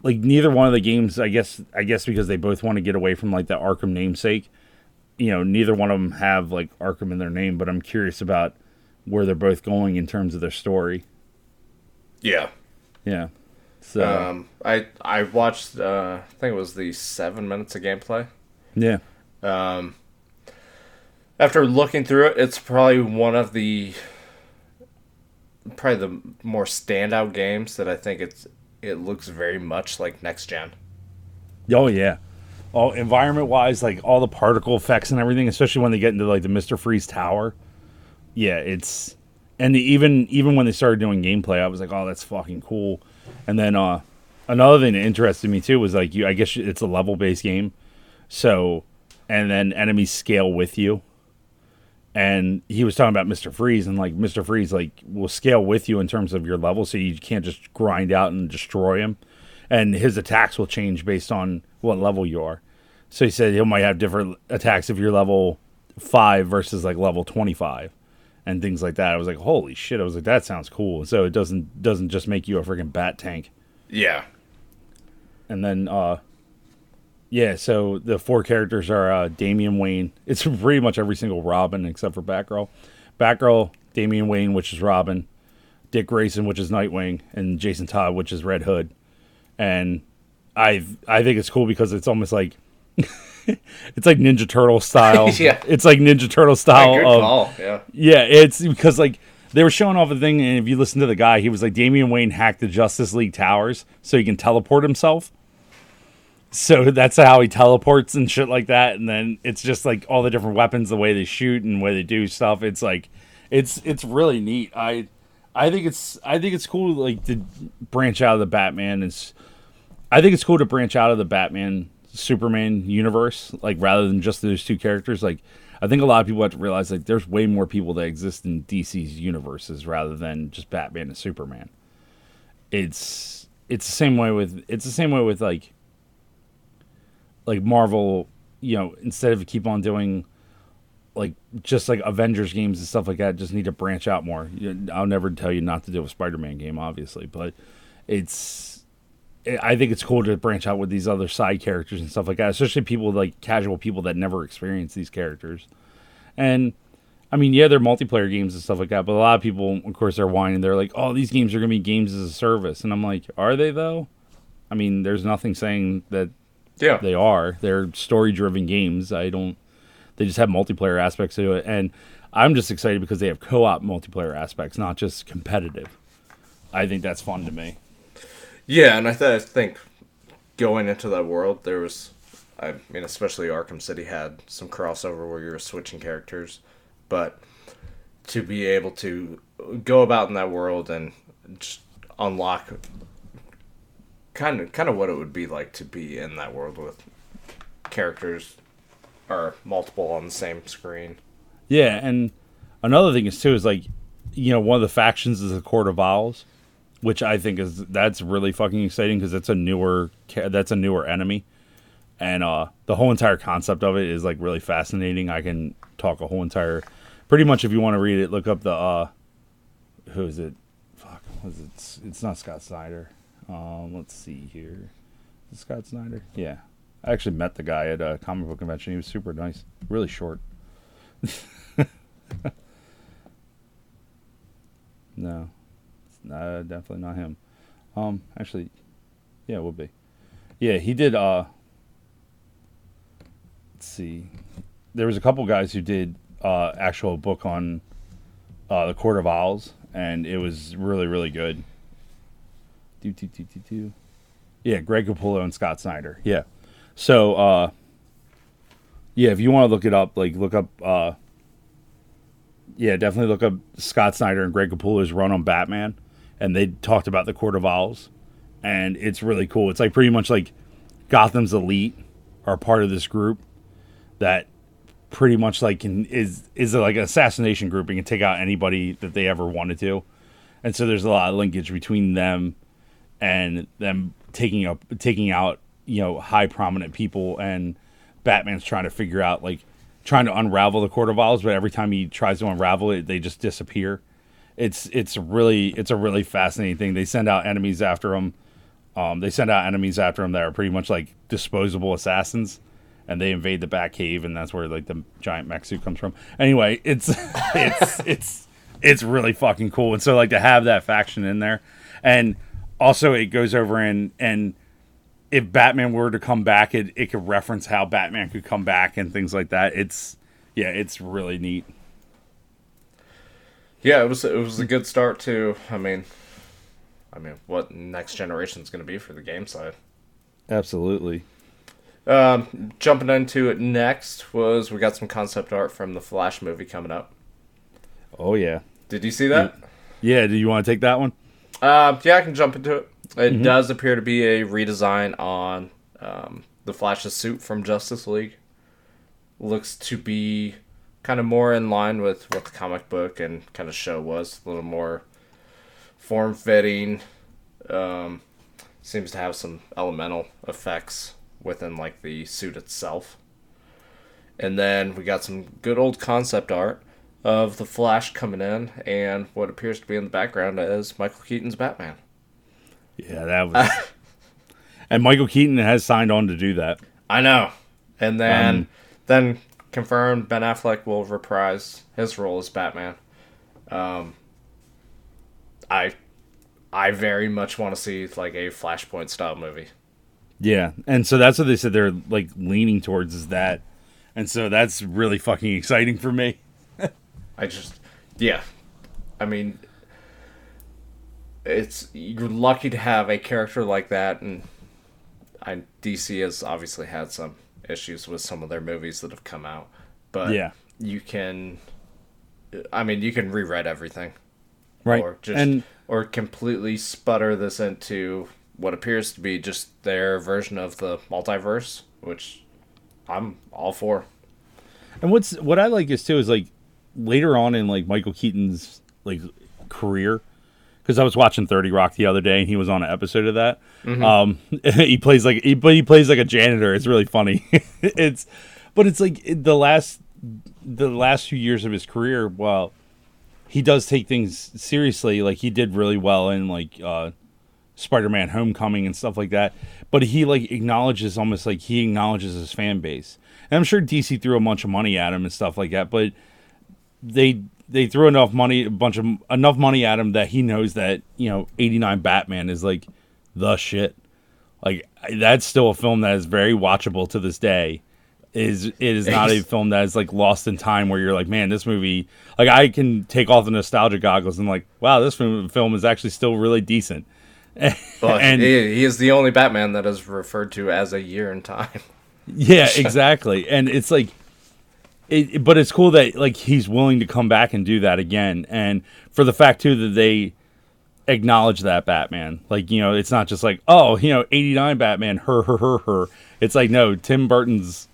like neither one of the games. I guess I guess because they both want to get away from like the Arkham namesake. You know, neither one of them have like Arkham in their name. But I'm curious about where they're both going in terms of their story. yeah Yeah. So um i i watched uh i think it was the seven minutes of gameplay yeah. Um, after looking through it, it's probably one of the probably the more standout games that I think it's it looks very much like next gen. Oh yeah. Oh, environment wise, like all the particle effects and everything, especially when they get into like the Mister Freeze Tower. Yeah, it's and the, even even when they started doing gameplay, I was like, oh, that's fucking cool. And then uh, another thing that interested me too was like you. I guess it's a level based game, so and then enemies scale with you. And he was talking about Mister Freeze, and like Mister Freeze, like will scale with you in terms of your level, so you can't just grind out and destroy him and his attacks will change based on what level you are. So he said he might have different attacks if you're level five versus like level twenty five, and things like that. I was like, holy shit! I was like, that sounds cool. So it doesn't doesn't just make you a freaking bat tank. Yeah. And then, uh, yeah. So the four characters are uh, Damian Wayne. It's pretty much every single Robin except for Batgirl. Batgirl, Damian Wayne, which is Robin, Dick Grayson, which is Nightwing, and Jason Todd, which is Red Hood. And I I think it's cool because it's almost like it's like Ninja Turtle style. Yeah. It's like Ninja Turtle style good of. Yeah. yeah, it's because like they were showing off a thing, and if you listen to the guy, he was like Damian Wayne hacked the Justice League towers so he can teleport himself. So that's how he teleports and shit like that, and then it's just like all the different weapons, the way they shoot and the way they do stuff. It's like it's it's really neat. I I think it's I think it's cool like to branch out of the Batman. It's I think it's cool to branch out of the Batman Superman universe, like rather than just those two characters. Like I think a lot of people have to realize like there's way more people that exist in DC's universes rather than just Batman and Superman. It's it's the same way with it's the same way with like like Marvel, you know, instead of keep on doing like just like Avengers games and stuff like that, just need to branch out more. I'll never tell you not to do a Spider-Man game, obviously, but it's I think it's cool to branch out with these other side characters and stuff like that, especially people like casual people that never experience these characters. And I mean, yeah, they're multiplayer games and stuff like that, but a lot of people, of course, are whining. They're like, "Oh, these games are going to be games as a service," and I'm like, "Are they though?" I mean, there's nothing saying that Yeah. they are. They're story-driven games. I don't. They just have multiplayer aspects to it, and I'm just excited because they have co-op multiplayer aspects, not just competitive. I think that's fun to me. Yeah, and I, th- I think going into that world, there was, I mean, especially Arkham City had some crossover where you were switching characters, but to be able to go about in that world and just unlock kind of kind of what it would be like to be in that world with characters or multiple on the same screen. Yeah, and another thing is too is like, you know, one of the factions is the Court of Owls, which I think is that's really fucking exciting because it's a newer that's a newer enemy, and uh the whole entire concept of it is like really fascinating. I can talk a whole entire, pretty much if you want to read it, look up the uh, who is it? Fuck, was it? It's, it's not Scott Snyder. Um, let's see here, Scott Snyder. Yeah, I actually met the guy at a comic book convention. He was super nice, really short. No, not, definitely not him. Um, actually, yeah, it would be. Yeah, he did. Uh, let's see, there was a couple guys who did uh, actual book on uh, the Court of Owls, and it was really, really good. Do do do do do. Yeah, Greg Capullo and Scott Snyder. Yeah, so uh, yeah, if you want to look it up, like look up. Uh, yeah, definitely look up Scott Snyder and Greg Capullo's run on Batman, and they talked about the Court of Owls, and it's really cool. It's like pretty much like Gotham's elite are part of this group that pretty much like can is is like an assassination group and can take out anybody that they ever wanted to, and so there's a lot of linkage between them and them taking up taking out you know high prominent people and Batman's trying to figure out like trying to unravel the court of owls but every time he tries to unravel it they just disappear it's it's really it's a really fascinating thing they send out enemies after him um, they send out enemies after him that are pretty much like disposable assassins and they invade the bat cave and that's where like the giant mech suit comes from anyway it's it's it's it's really fucking cool and so like to have that faction in there and also it goes over and and if Batman were to come back, it, it could reference how Batman could come back and things like that. It's yeah, it's really neat. Yeah, it was it was a good start to. I mean, I mean, what next generation is going to be for the game side. Absolutely. Um, jumping into it next was we got some concept art from the Flash movie coming up. Oh yeah. Did you see that? Yeah, do you want to take that one? Uh, yeah, I can jump into it. It does appear to be a redesign on um, the Flash's suit from Justice League. Looks to be kind of more in line with what the comic book and kind of show was. A little more form fitting. Um, seems to have some elemental effects within like the suit itself. And then we got some good old concept art of the Flash coming in and what appears to be in the background is Michael Keaton's Batman. Yeah, that was. and Michael Keaton has signed on to do that. I know. And then Um, then confirmed Ben Affleck will reprise his role as Batman. Um I I very much want to see like a Flashpoint style movie. Yeah, and so that's what they said they're like leaning towards is that, and so that's really fucking exciting for me. I just yeah. I mean it's you're lucky to have a character like that and I DC has obviously had some issues with some of their movies that have come out. But Yeah. you can I mean you can rewrite everything. Right, Or just and or completely sputter this into what appears to be just their version of the multiverse, which I'm all for. And what's what I like is too is like later on in like Michael Keaton's like career, because I was watching Thirty Rock the other day and he was on an episode of that. Um, he plays like he, but he plays like a janitor. It's really funny. it's, but it's like the last the last few years of his career. Well, he does take things seriously. Like he did really well in like uh, Spider-Man: Homecoming and stuff like that. But he like acknowledges almost like he acknowledges his fan base. And I'm sure DC threw a bunch of money at him and stuff like that, but they they threw enough money, a bunch of enough money at him that he knows that you know, '89 Batman is like the shit. Like that's still a film that is very watchable to this day. Is it is not a film that is like lost in time where you're like, man, this movie. Like I can take off the nostalgia goggles and like, wow, this film, film is actually still really decent. Well, and he, he is the only Batman that is referred to as a year in time. Yeah, exactly. and it's like it, but it's cool that like he's willing to come back and do that again and for the fact too that they acknowledge that Batman. Like, you know, it's not just like, oh, you know, 89 Batman, her her her her. It's like no, Tim Burton's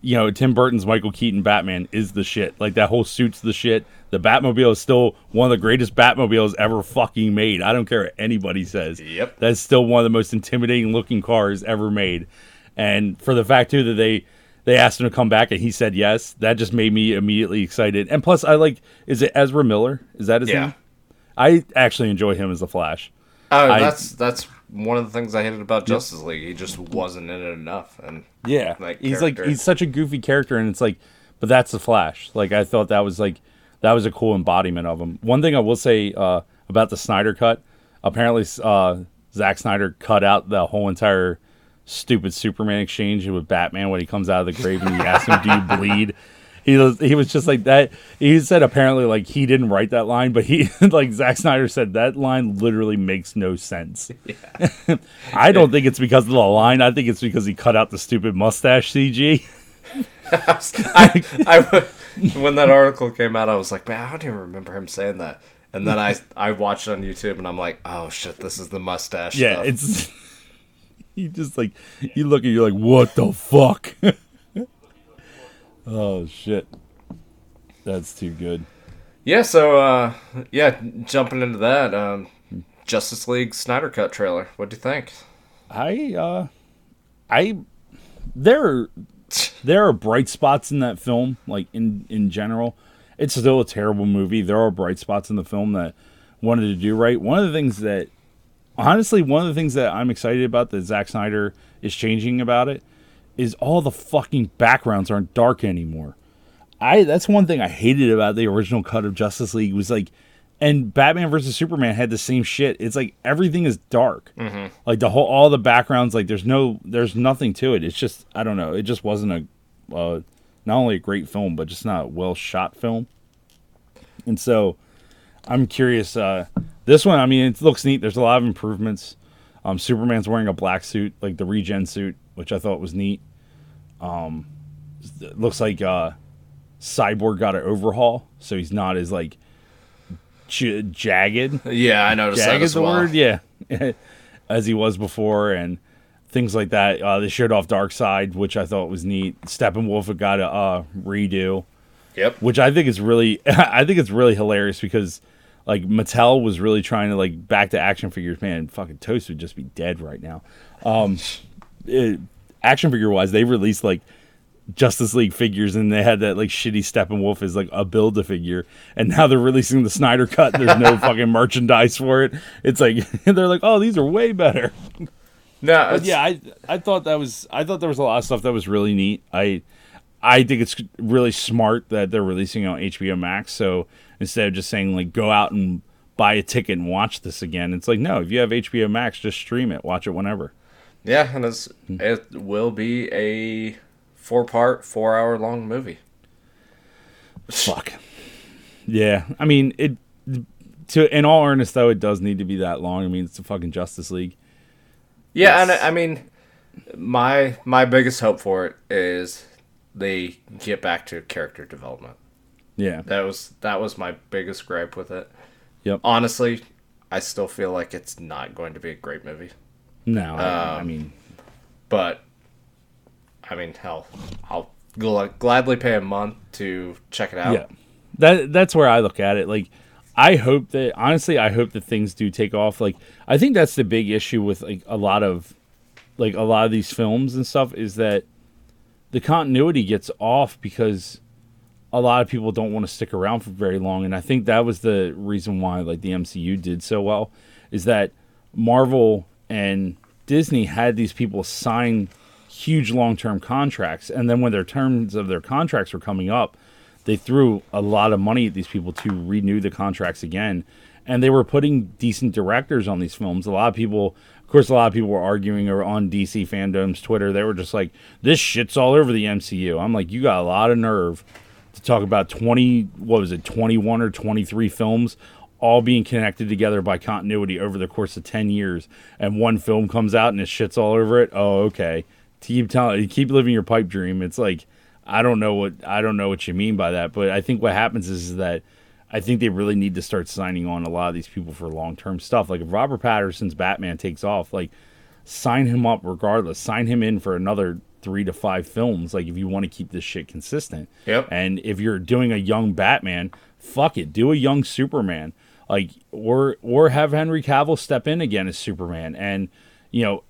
you know, Tim Burton's Michael Keaton Batman is the shit. Like that whole suit's the shit. The Batmobile is still one of the greatest Batmobiles ever fucking made. I don't care what anybody says. Yep. That's still one of the most intimidating looking cars ever made. And for the fact too that they they asked him to come back and he said yes, that just made me immediately excited. And plus I like is it Ezra Miller? Is that his Yeah. name? I actually enjoy him as the Flash. Oh, I- that's that's one of the things I hated about Justice League. He just wasn't in it enough, and Yeah, like, he's like he's such a goofy character, and it's like, but that's the Flash. Like I thought that was like that was a cool embodiment of him. One thing I will say uh, about the Snyder cut, apparently uh, Zack Snyder cut out the whole entire stupid Superman exchange with Batman when he comes out of the grave and he asks him, "Do you bleed?" He was he was just like that. He said apparently like he didn't write that line, but he like Zack Snyder said that line literally makes no sense. I don't think it's because of the line. I think it's because he cut out the stupid mustache CG. I, I when that article came out, I was like, man, I don't even remember him saying that. And then I I watched it on YouTube, and I'm like, oh shit, this is the mustache. Yeah, stuff. it's you just like you look at you're like, what the fuck? oh shit. That's too good. yeah. So uh, yeah, jumping into that, um, Justice League Snyder Cut trailer. What do you think? I uh I there there are bright spots in that film, like in in general. It's still a terrible movie. There are bright spots in the film that wanted to do right. One of the things that honestly, one of the things that I'm excited about that Zack Snyder is changing about it is all the fucking backgrounds aren't dark anymore. I that's one thing I hated about the original cut of Justice League was like, and Batman versus Superman had the same shit. It's like everything is dark, like the whole all the backgrounds. Like there's no there's nothing to it. It's just I don't know. It just wasn't a uh, not only a great film but just not a well shot film. And so I'm curious. Uh, this one, I mean, it looks neat. There's a lot of improvements. Um, Superman's wearing a black suit, like the regen suit, which I thought was neat. Um, it looks like uh, Cyborg got an overhaul, so he's not as like j- jagged. Yeah, I noticed that Jagged as the well. word, yeah, as he was before, and things like that. Uh, they showed off Darkseid, which I thought was neat. Steppenwolf got a uh, redo Yep. which I think is really I think it's really hilarious because like Mattel was really trying to like back to action figures. Man, fucking Toast would just be dead right now. Um, it- action figure wise, they released like Justice League figures and they had that like shitty Steppenwolf as like a build a figure, and now they're releasing the Snyder cut. There's no fucking merchandise for it. It's like they're like, oh, these are way better. No, But yeah, I I thought that was I thought there was a lot of stuff that was really neat. I I think it's really smart that they're releasing on HBO Max. So instead of just saying like go out and buy a ticket and watch this again, it's like no, if you have HBO Max, just stream it, watch it whenever. yeah, and it's, hmm. it will be a four part, four hour long movie. Fuck. Yeah, I mean it. To in all earnest though, it does need to be that long. I mean, it's the fucking Justice League. Yeah, and I mean, my my biggest hope for it is they get back to character development. Yeah, That was that was my biggest gripe with it. Yep. Honestly, I still feel like it's not going to be a great movie. no, I, I Um, mean, But I mean, hell, I'll gl- gladly pay a month to check it out. Yeah, that that's where I look at it. Like, I hope that honestly, I hope that things do take off. Like, I think that's the big issue with like a lot of like a lot of these films and stuff is that the continuity gets off because a lot of people don't want to stick around for very long. And I think that was the reason why like the MCU did so well is that Marvel and Disney had these people sign huge long term contracts. And then when their terms of their contracts were coming up, they threw a lot of money at these people to renew the contracts again. And they were putting decent directors on these films. A lot of people, of course, a lot of people were arguing or on DC Fandome's Twitter. They were just like, this shit's all over the MCU. I'm like, you got a lot of nerve to talk about 20, what was it, 21 or 23 films all being connected together by continuity over the course of 10 years. And one film comes out and it shits all over it. Oh okay. Keep telling keep living your pipe dream. It's like i don't know what i don't know what you mean by that but i think what happens is, is that i think they really need to start signing on a lot of these people for long-term stuff. Like if robert pattinson's batman takes off like sign him up regardless. Sign him in for another three to five films like if you want to keep this shit consistent. Yep. and if you're doing a young batman fuck it do a young superman. Like or or have henry cavill step in again as superman and you know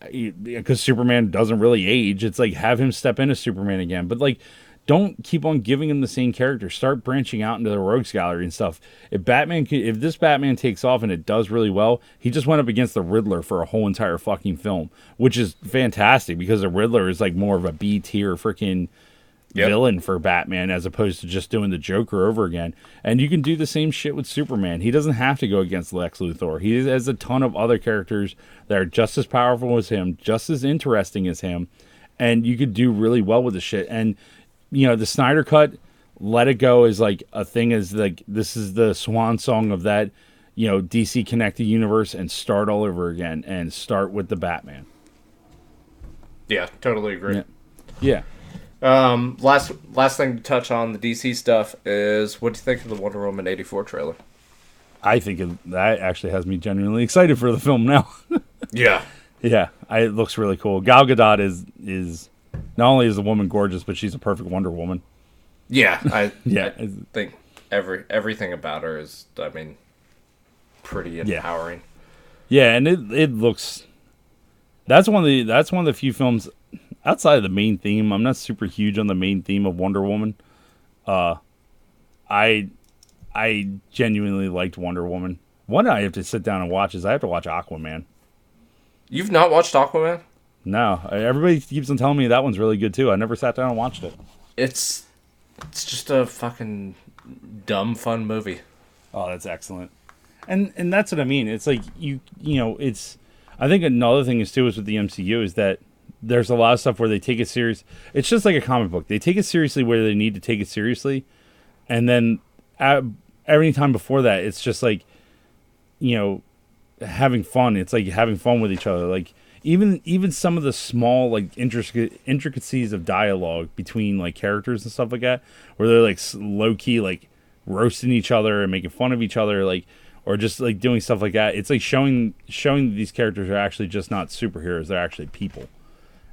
because superman doesn't really age it's like have him step in as superman again. But like don't keep on giving him the same character start branching out into the rogues gallery and stuff if batman could, if this batman takes off and it does really well he just went up against the riddler for a whole entire fucking film which is fantastic because the riddler is like more of a b tier freaking Yep. villain for Batman as opposed to just doing the Joker over again. And you can do the same shit with Superman. He doesn't have to go against Lex Luthor. He has a ton of other characters that are just as powerful as him, just as interesting as him, and you could do really well with the shit. And you know, the Snyder cut, let it go is like a thing is like this is the swan song of that, you know, DC connected universe and start all over again and start with the Batman. Yeah, totally agree. Yeah. Yeah. Um, last last thing to touch on the DC stuff is what do you think of the Wonder Woman eighty four trailer? I think it, that actually has me genuinely excited for the film now. Yeah, Yeah, I, it looks really cool. Gal Gadot is is not only is the woman gorgeous, but she's a perfect Wonder Woman. yeah. I Yeah. I think every everything about her is, I mean, pretty empowering. Yeah, and it it looks. That's one of the that's one of the few films outside of the main theme. I'm not super huge on the main theme of Wonder Woman. Uh, I I genuinely liked Wonder Woman. One I have to sit down and watch is I have to watch Aquaman. You've not watched Aquaman? No, everybody keeps on telling me that one's really good too. I never sat down and watched it. It's it's just a fucking dumb fun movie. Oh, that's excellent. And and that's what I mean. It's like you you know, it's I think another thing is too is with the MCU is that there's a lot of stuff where they take it serious. It's just like a comic book. They take it seriously where they need to take it seriously. And then at, every time before that, it's just like you know, having fun. It's like having fun with each other. Like even even some of the small like intricate intricacies of dialogue between like characters and stuff like that, where they're like low key like roasting each other and making fun of each other, like or just like doing stuff like that. It's like showing showing that these characters are actually just not superheroes; they're actually people.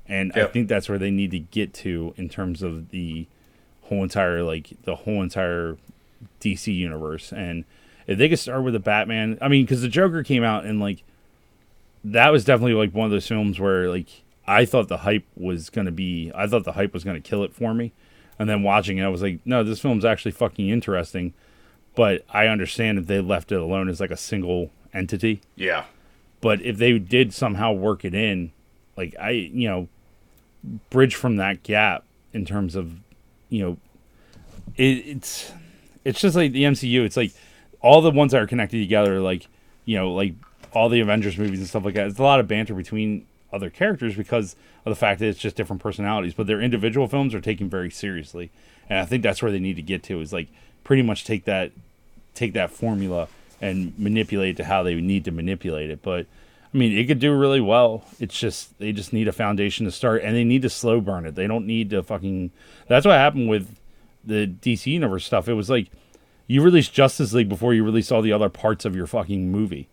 And I think that's where they need to get to in terms of the whole entire like the whole entire DC universe. And if they could start with the Batman, I mean, because the Joker came out and like that was definitely like one of those films where like I thought the hype was gonna be, I thought the hype was gonna kill it for me, and then watching it, I was like, no, this film's actually fucking interesting. But I understand if they left it alone as like a single entity. Yeah. But if they did somehow work it in, like I, you know, bridge from that gap in terms of, you know, it, it's it's just like the MCU. It's like all the ones that are connected together, like you know, like all the Avengers movies and stuff like that. It's a lot of banter between other characters because of the fact that it's just different personalities. But their individual films are taken very seriously, and I think that's where they need to get to. Is like pretty much take that take that formula and manipulate it to how they need to manipulate it. But I mean, it could do really well. It's just they just need a foundation to start, and they need to slow burn it. They don't need to fucking. That's what happened with the DC Universe stuff. It was like you released Justice League before you released all the other parts of your fucking movie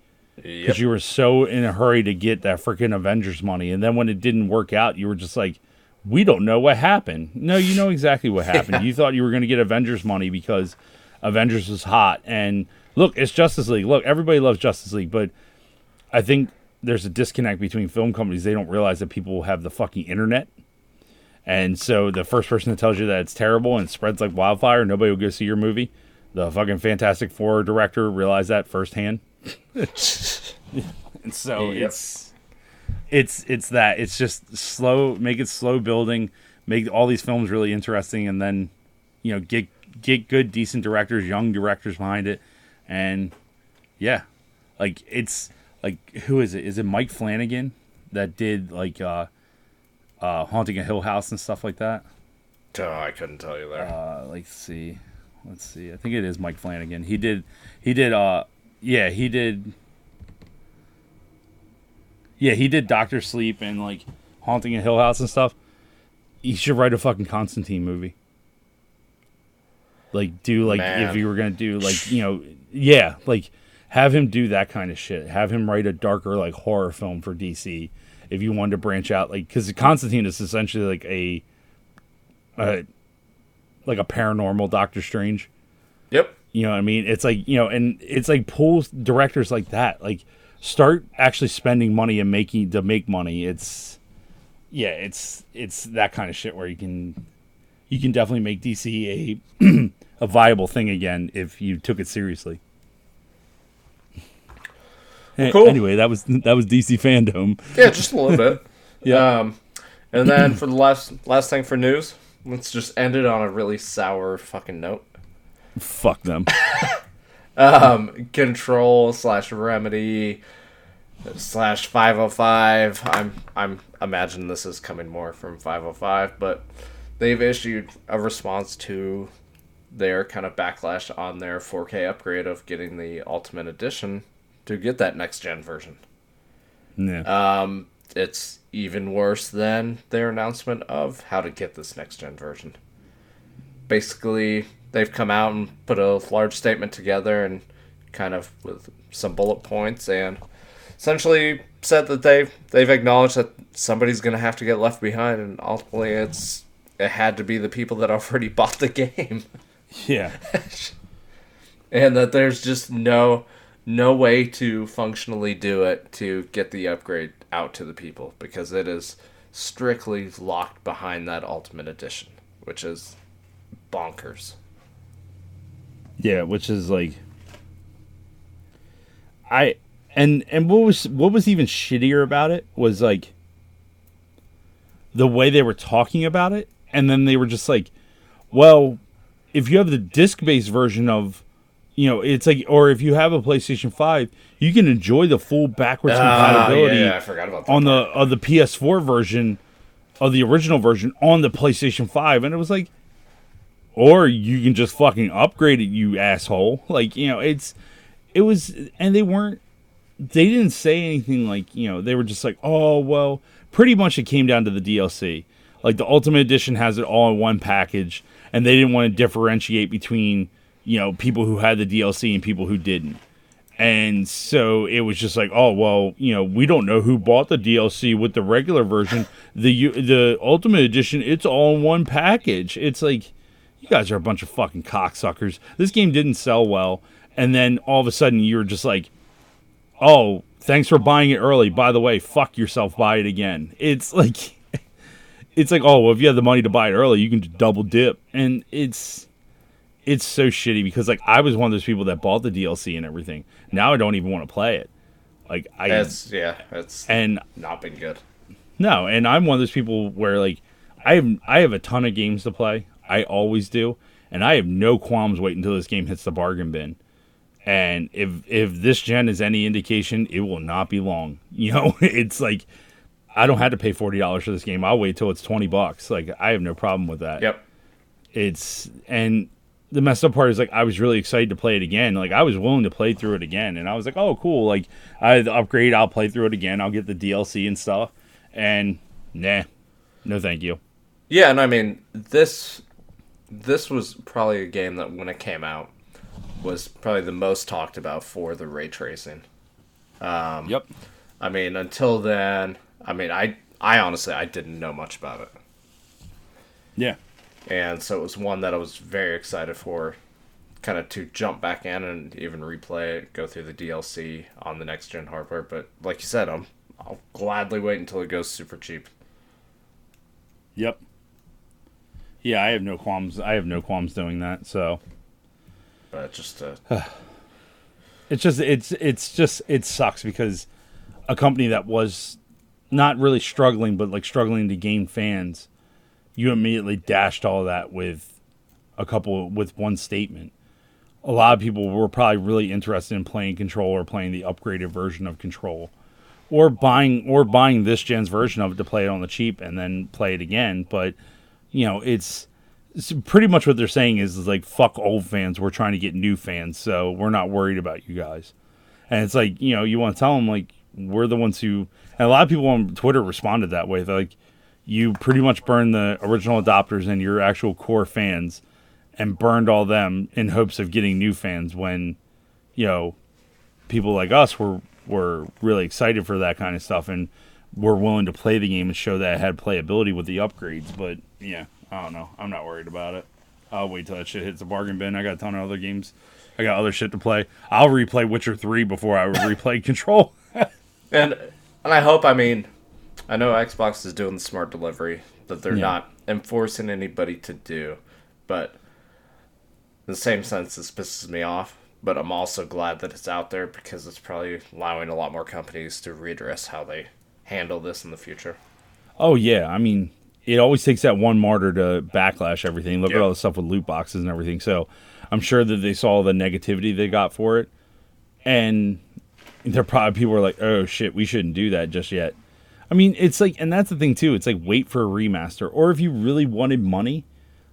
Yep. because you were so in a hurry to get that freaking Avengers money, and then when it didn't work out, you were just like, "We don't know what happened." No, you know exactly what happened. You thought you were going to get Avengers money because Avengers was hot, and look, it's Justice League. Look, everybody loves Justice League, but I think there's a disconnect between film companies. They don't realize that people have the fucking internet. And so the first person that tells you that it's terrible and spreads like wildfire, nobody will go see your movie. The fucking Fantastic Four director realized that firsthand. And so Yep. it's it's it's that it's just slow, make it slow building, make all these films really interesting, and then you know get get good, decent directors, young directors behind it, and yeah, like it's like who is it? Is it Mike Flanagan that did like uh uh Haunting a Hill House and stuff like that? Oh, I couldn't tell you there. uh let's see let's see i think it is mike flanagan he did he did uh yeah he did yeah he did doctor sleep and like haunting a hill house and stuff he should write a fucking constantine movie like do like Man. if you were gonna do like you know yeah like have him do that kind of shit have him write a darker like horror film for dc if you wanted to branch out like because constantine is essentially like a uh, like a paranormal Doctor Strange. You know what I mean? It's like you know, and it's like pull directors like that. Like start actually spending money and making to make money. It's yeah, it's it's that kind of shit where you can you can definitely make DC a a viable thing again if you took it seriously. Eh, cool. Anyway, that was that was DC Fandome. Yeah, just a little bit. Yeah. Um, and then for the last last thing for news, let's just end it on a really sour fucking note. Fuck them. Um, Control slash Remedy slash 505. I'm I'm imagining this is coming more from 505, but they've issued a response to their kind of backlash on their 4K upgrade of getting the Ultimate Edition to get that next gen version. Yeah. Um, it's even worse than their announcement of how to get this next gen version. Basically, they've come out and put a large statement together and kind of with some bullet points and essentially said that they they've acknowledged that somebody's going to have to get left behind and ultimately it's it had to be the people that already bought the game yeah. and that there's just no no way to functionally do it to get the upgrade out to the people because it is strictly locked behind that ultimate edition which is bonkers Yeah, which is like I and and what was what was even shittier about it was like the way they were talking about it and then they were just like well if you have the disc based version of you know it's like or if you have a PlayStation 5 you can enjoy the full backwards compatibility Ah, I forgot about that on the of the PS4 version of the original version on the PlayStation 5 and it was like or you can just fucking upgrade it you asshole like you know it's it was and they weren't they didn't say anything like you know they were just like oh well pretty much it came down to the DLC like the ultimate edition has it all in one package and they didn't want to differentiate between you know people who had the DLC and people who didn't and so it was just like, oh well, you know, we don't know who bought the DLC with the regular version. The the Ultimate Edition, it's all in one package. It's like, you guys are a bunch of fucking cocksuckers. This game didn't sell well, and then all of a sudden you're just like, oh, thanks for buying it early. By the way, fuck yourself, buy it again. It's like, it's like, oh, well, if you have the money to buy it early, you can just double dip, and it's it's so shitty because like I was one of those people that bought the DLC and everything. Now I don't even want to play it. Like I it's yeah it's and not been good no, and I'm one of those people where like I have I have a ton of games to play. I always do, and I have no qualms waiting until this game hits the bargain bin. And if if this gen is any indication, it will not be long. You know, it's like I don't have to pay forty dollars for this game. I'll wait till it's twenty bucks. Like I have no problem with that yep it's and the messed up part is like I was really excited to play it again. Like I was willing to play through it again, and I was like, "Oh, cool! Like I had the upgrade, I'll play through it again. I'll get the DLC and stuff." And nah, no, thank you. yeah and I mean this this was probably a game that when it came out was probably the most talked about for the ray tracing um, Yep. I mean, until then, I mean, I I honestly I didn't know much about it, Yeah. and so it was one that I was very excited for, kind of to jump back in and even replay it, go through the DLC on the next gen hardware. But like you said, I'm I'll gladly wait until it goes super cheap. Yep. Yeah, I have no qualms. I have no qualms doing that. So But just uh, it's just it's it's just it sucks because a company that was not really struggling, but like struggling to gain fans, you immediately dashed all that with a couple with one statement. A lot of people were probably really interested in playing Control or playing the upgraded version of Control, or buying or buying this gen's version of it to play it on the cheap and then play it again. But you know, it's, it's pretty much what they're saying is, is like fuck old fans. We're trying to get new fans, so we're not worried about you guys. And it's like you know, you want to tell them like we're the ones who, and a lot of people on Twitter responded that way. Like, you pretty much burned the original adopters and your actual core fans, and burned all them in hopes of getting new fans. When, you know, people like us were were really excited for that kind of stuff and were willing to play the game and show that it had playability with the upgrades. But yeah, I don't know. I'm not worried about it. I'll wait till that shit hits the bargain bin. I got a ton of other games. I got other shit to play. I'll replay Witcher 3 before I replay Control. And and I hope I mean I know Xbox is doing the smart delivery that they're Yeah. not enforcing anybody to do, but in the same sense this pisses me off. But I'm also glad that it's out there because it's probably allowing a lot more companies to redress how they handle this in the future. Oh yeah, I mean, it always takes that one martyr to backlash everything. Look Yeah. at all the stuff with loot boxes and everything. So I'm sure that they saw the negativity they got for it, and there probably people were like, "Oh shit, we shouldn't do that just yet." I mean, it's like, and that's the thing too. It's like wait for a remaster, or if you really wanted money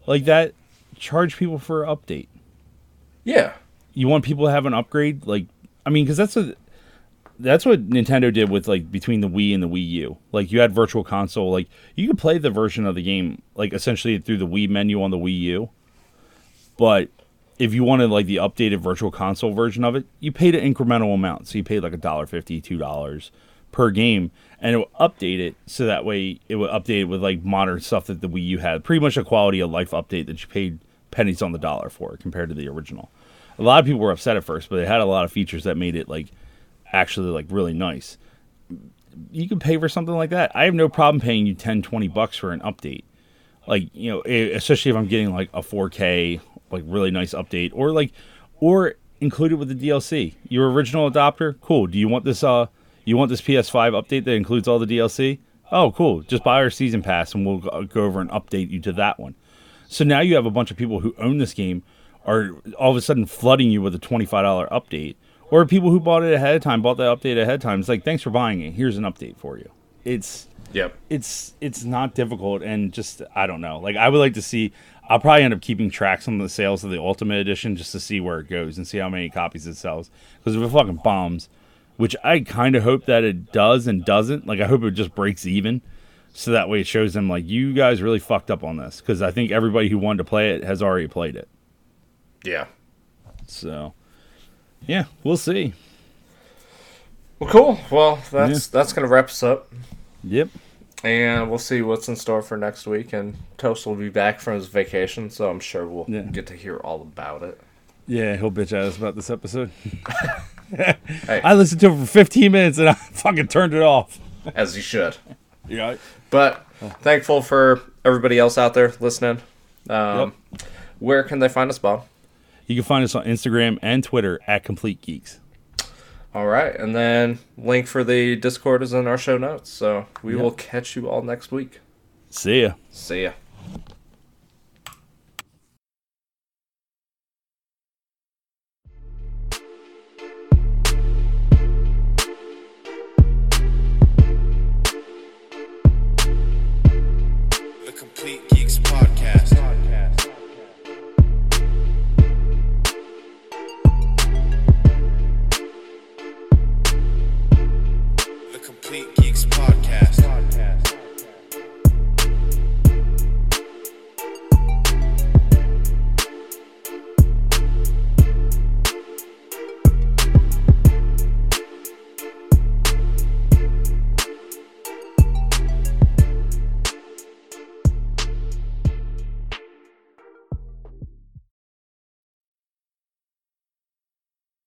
like that, charge people for an update. Yeah. You want people to have an upgrade, like I mean, because that's what that's what Nintendo did with like between the Wii and the Wii U. Like you had Virtual Console, like you could play the version of the game like essentially through the Wii menu on the Wii U. But if you wanted like the updated Virtual Console version of it, you paid an incremental amount. So you paid like a dollar fifty, two dollars per game, and it would update it so that way it would update it with like modern stuff that the Wii U had. Pretty much a quality of life update that you paid pennies on the dollar for compared to the original. A lot of people were upset at first, but it had a lot of features that made it like actually like really nice. You can pay for something like that. I have no problem paying you 10, 20 bucks for an update. Like, you know, especially if I'm getting like a 4K, like really nice update or like or included with the DLC. Your original adopter, cool. Do you want this uh you want this PS5 update that includes all the DLC? Oh, cool. Just buy our season pass and we'll go go over and update you to that one. So now you have a bunch of people who own this game are all of a sudden flooding you with a $25 update. Or people who bought it ahead of time, bought the update ahead of time. It's like, thanks for buying it. Here's an update for you. It's Yep. it's it's not difficult and just I don't know. Like I would like to see I'll probably end up keeping tracks on the sales of the Ultimate Edition just to see where it goes and see how many copies it sells. Because if it fucking bombs, which I kind of hope that it does and doesn't, like I hope it just breaks even, so that way it shows them like you guys really fucked up on this. Because I think everybody who wanted to play it has already played it. Yeah. So yeah, we'll see. Well, cool. Well, that's that's gonna wrap us up, Yep. and we'll see what's in store for next week. And Toast will be back from his vacation, so I'm sure we'll Yeah. get to hear all about it. Yeah, he'll bitch at us about this episode. Hey, I listened to it for 15 minutes and I fucking turned it off. as you should. Yeah. But thankful for everybody else out there listening. Um, Where can they find us, Bob? You can find us on Instagram and Twitter at Complete Geeks. All right, and then link for the Discord is in our show notes. So we Yep. will catch you all next week. See ya. See ya.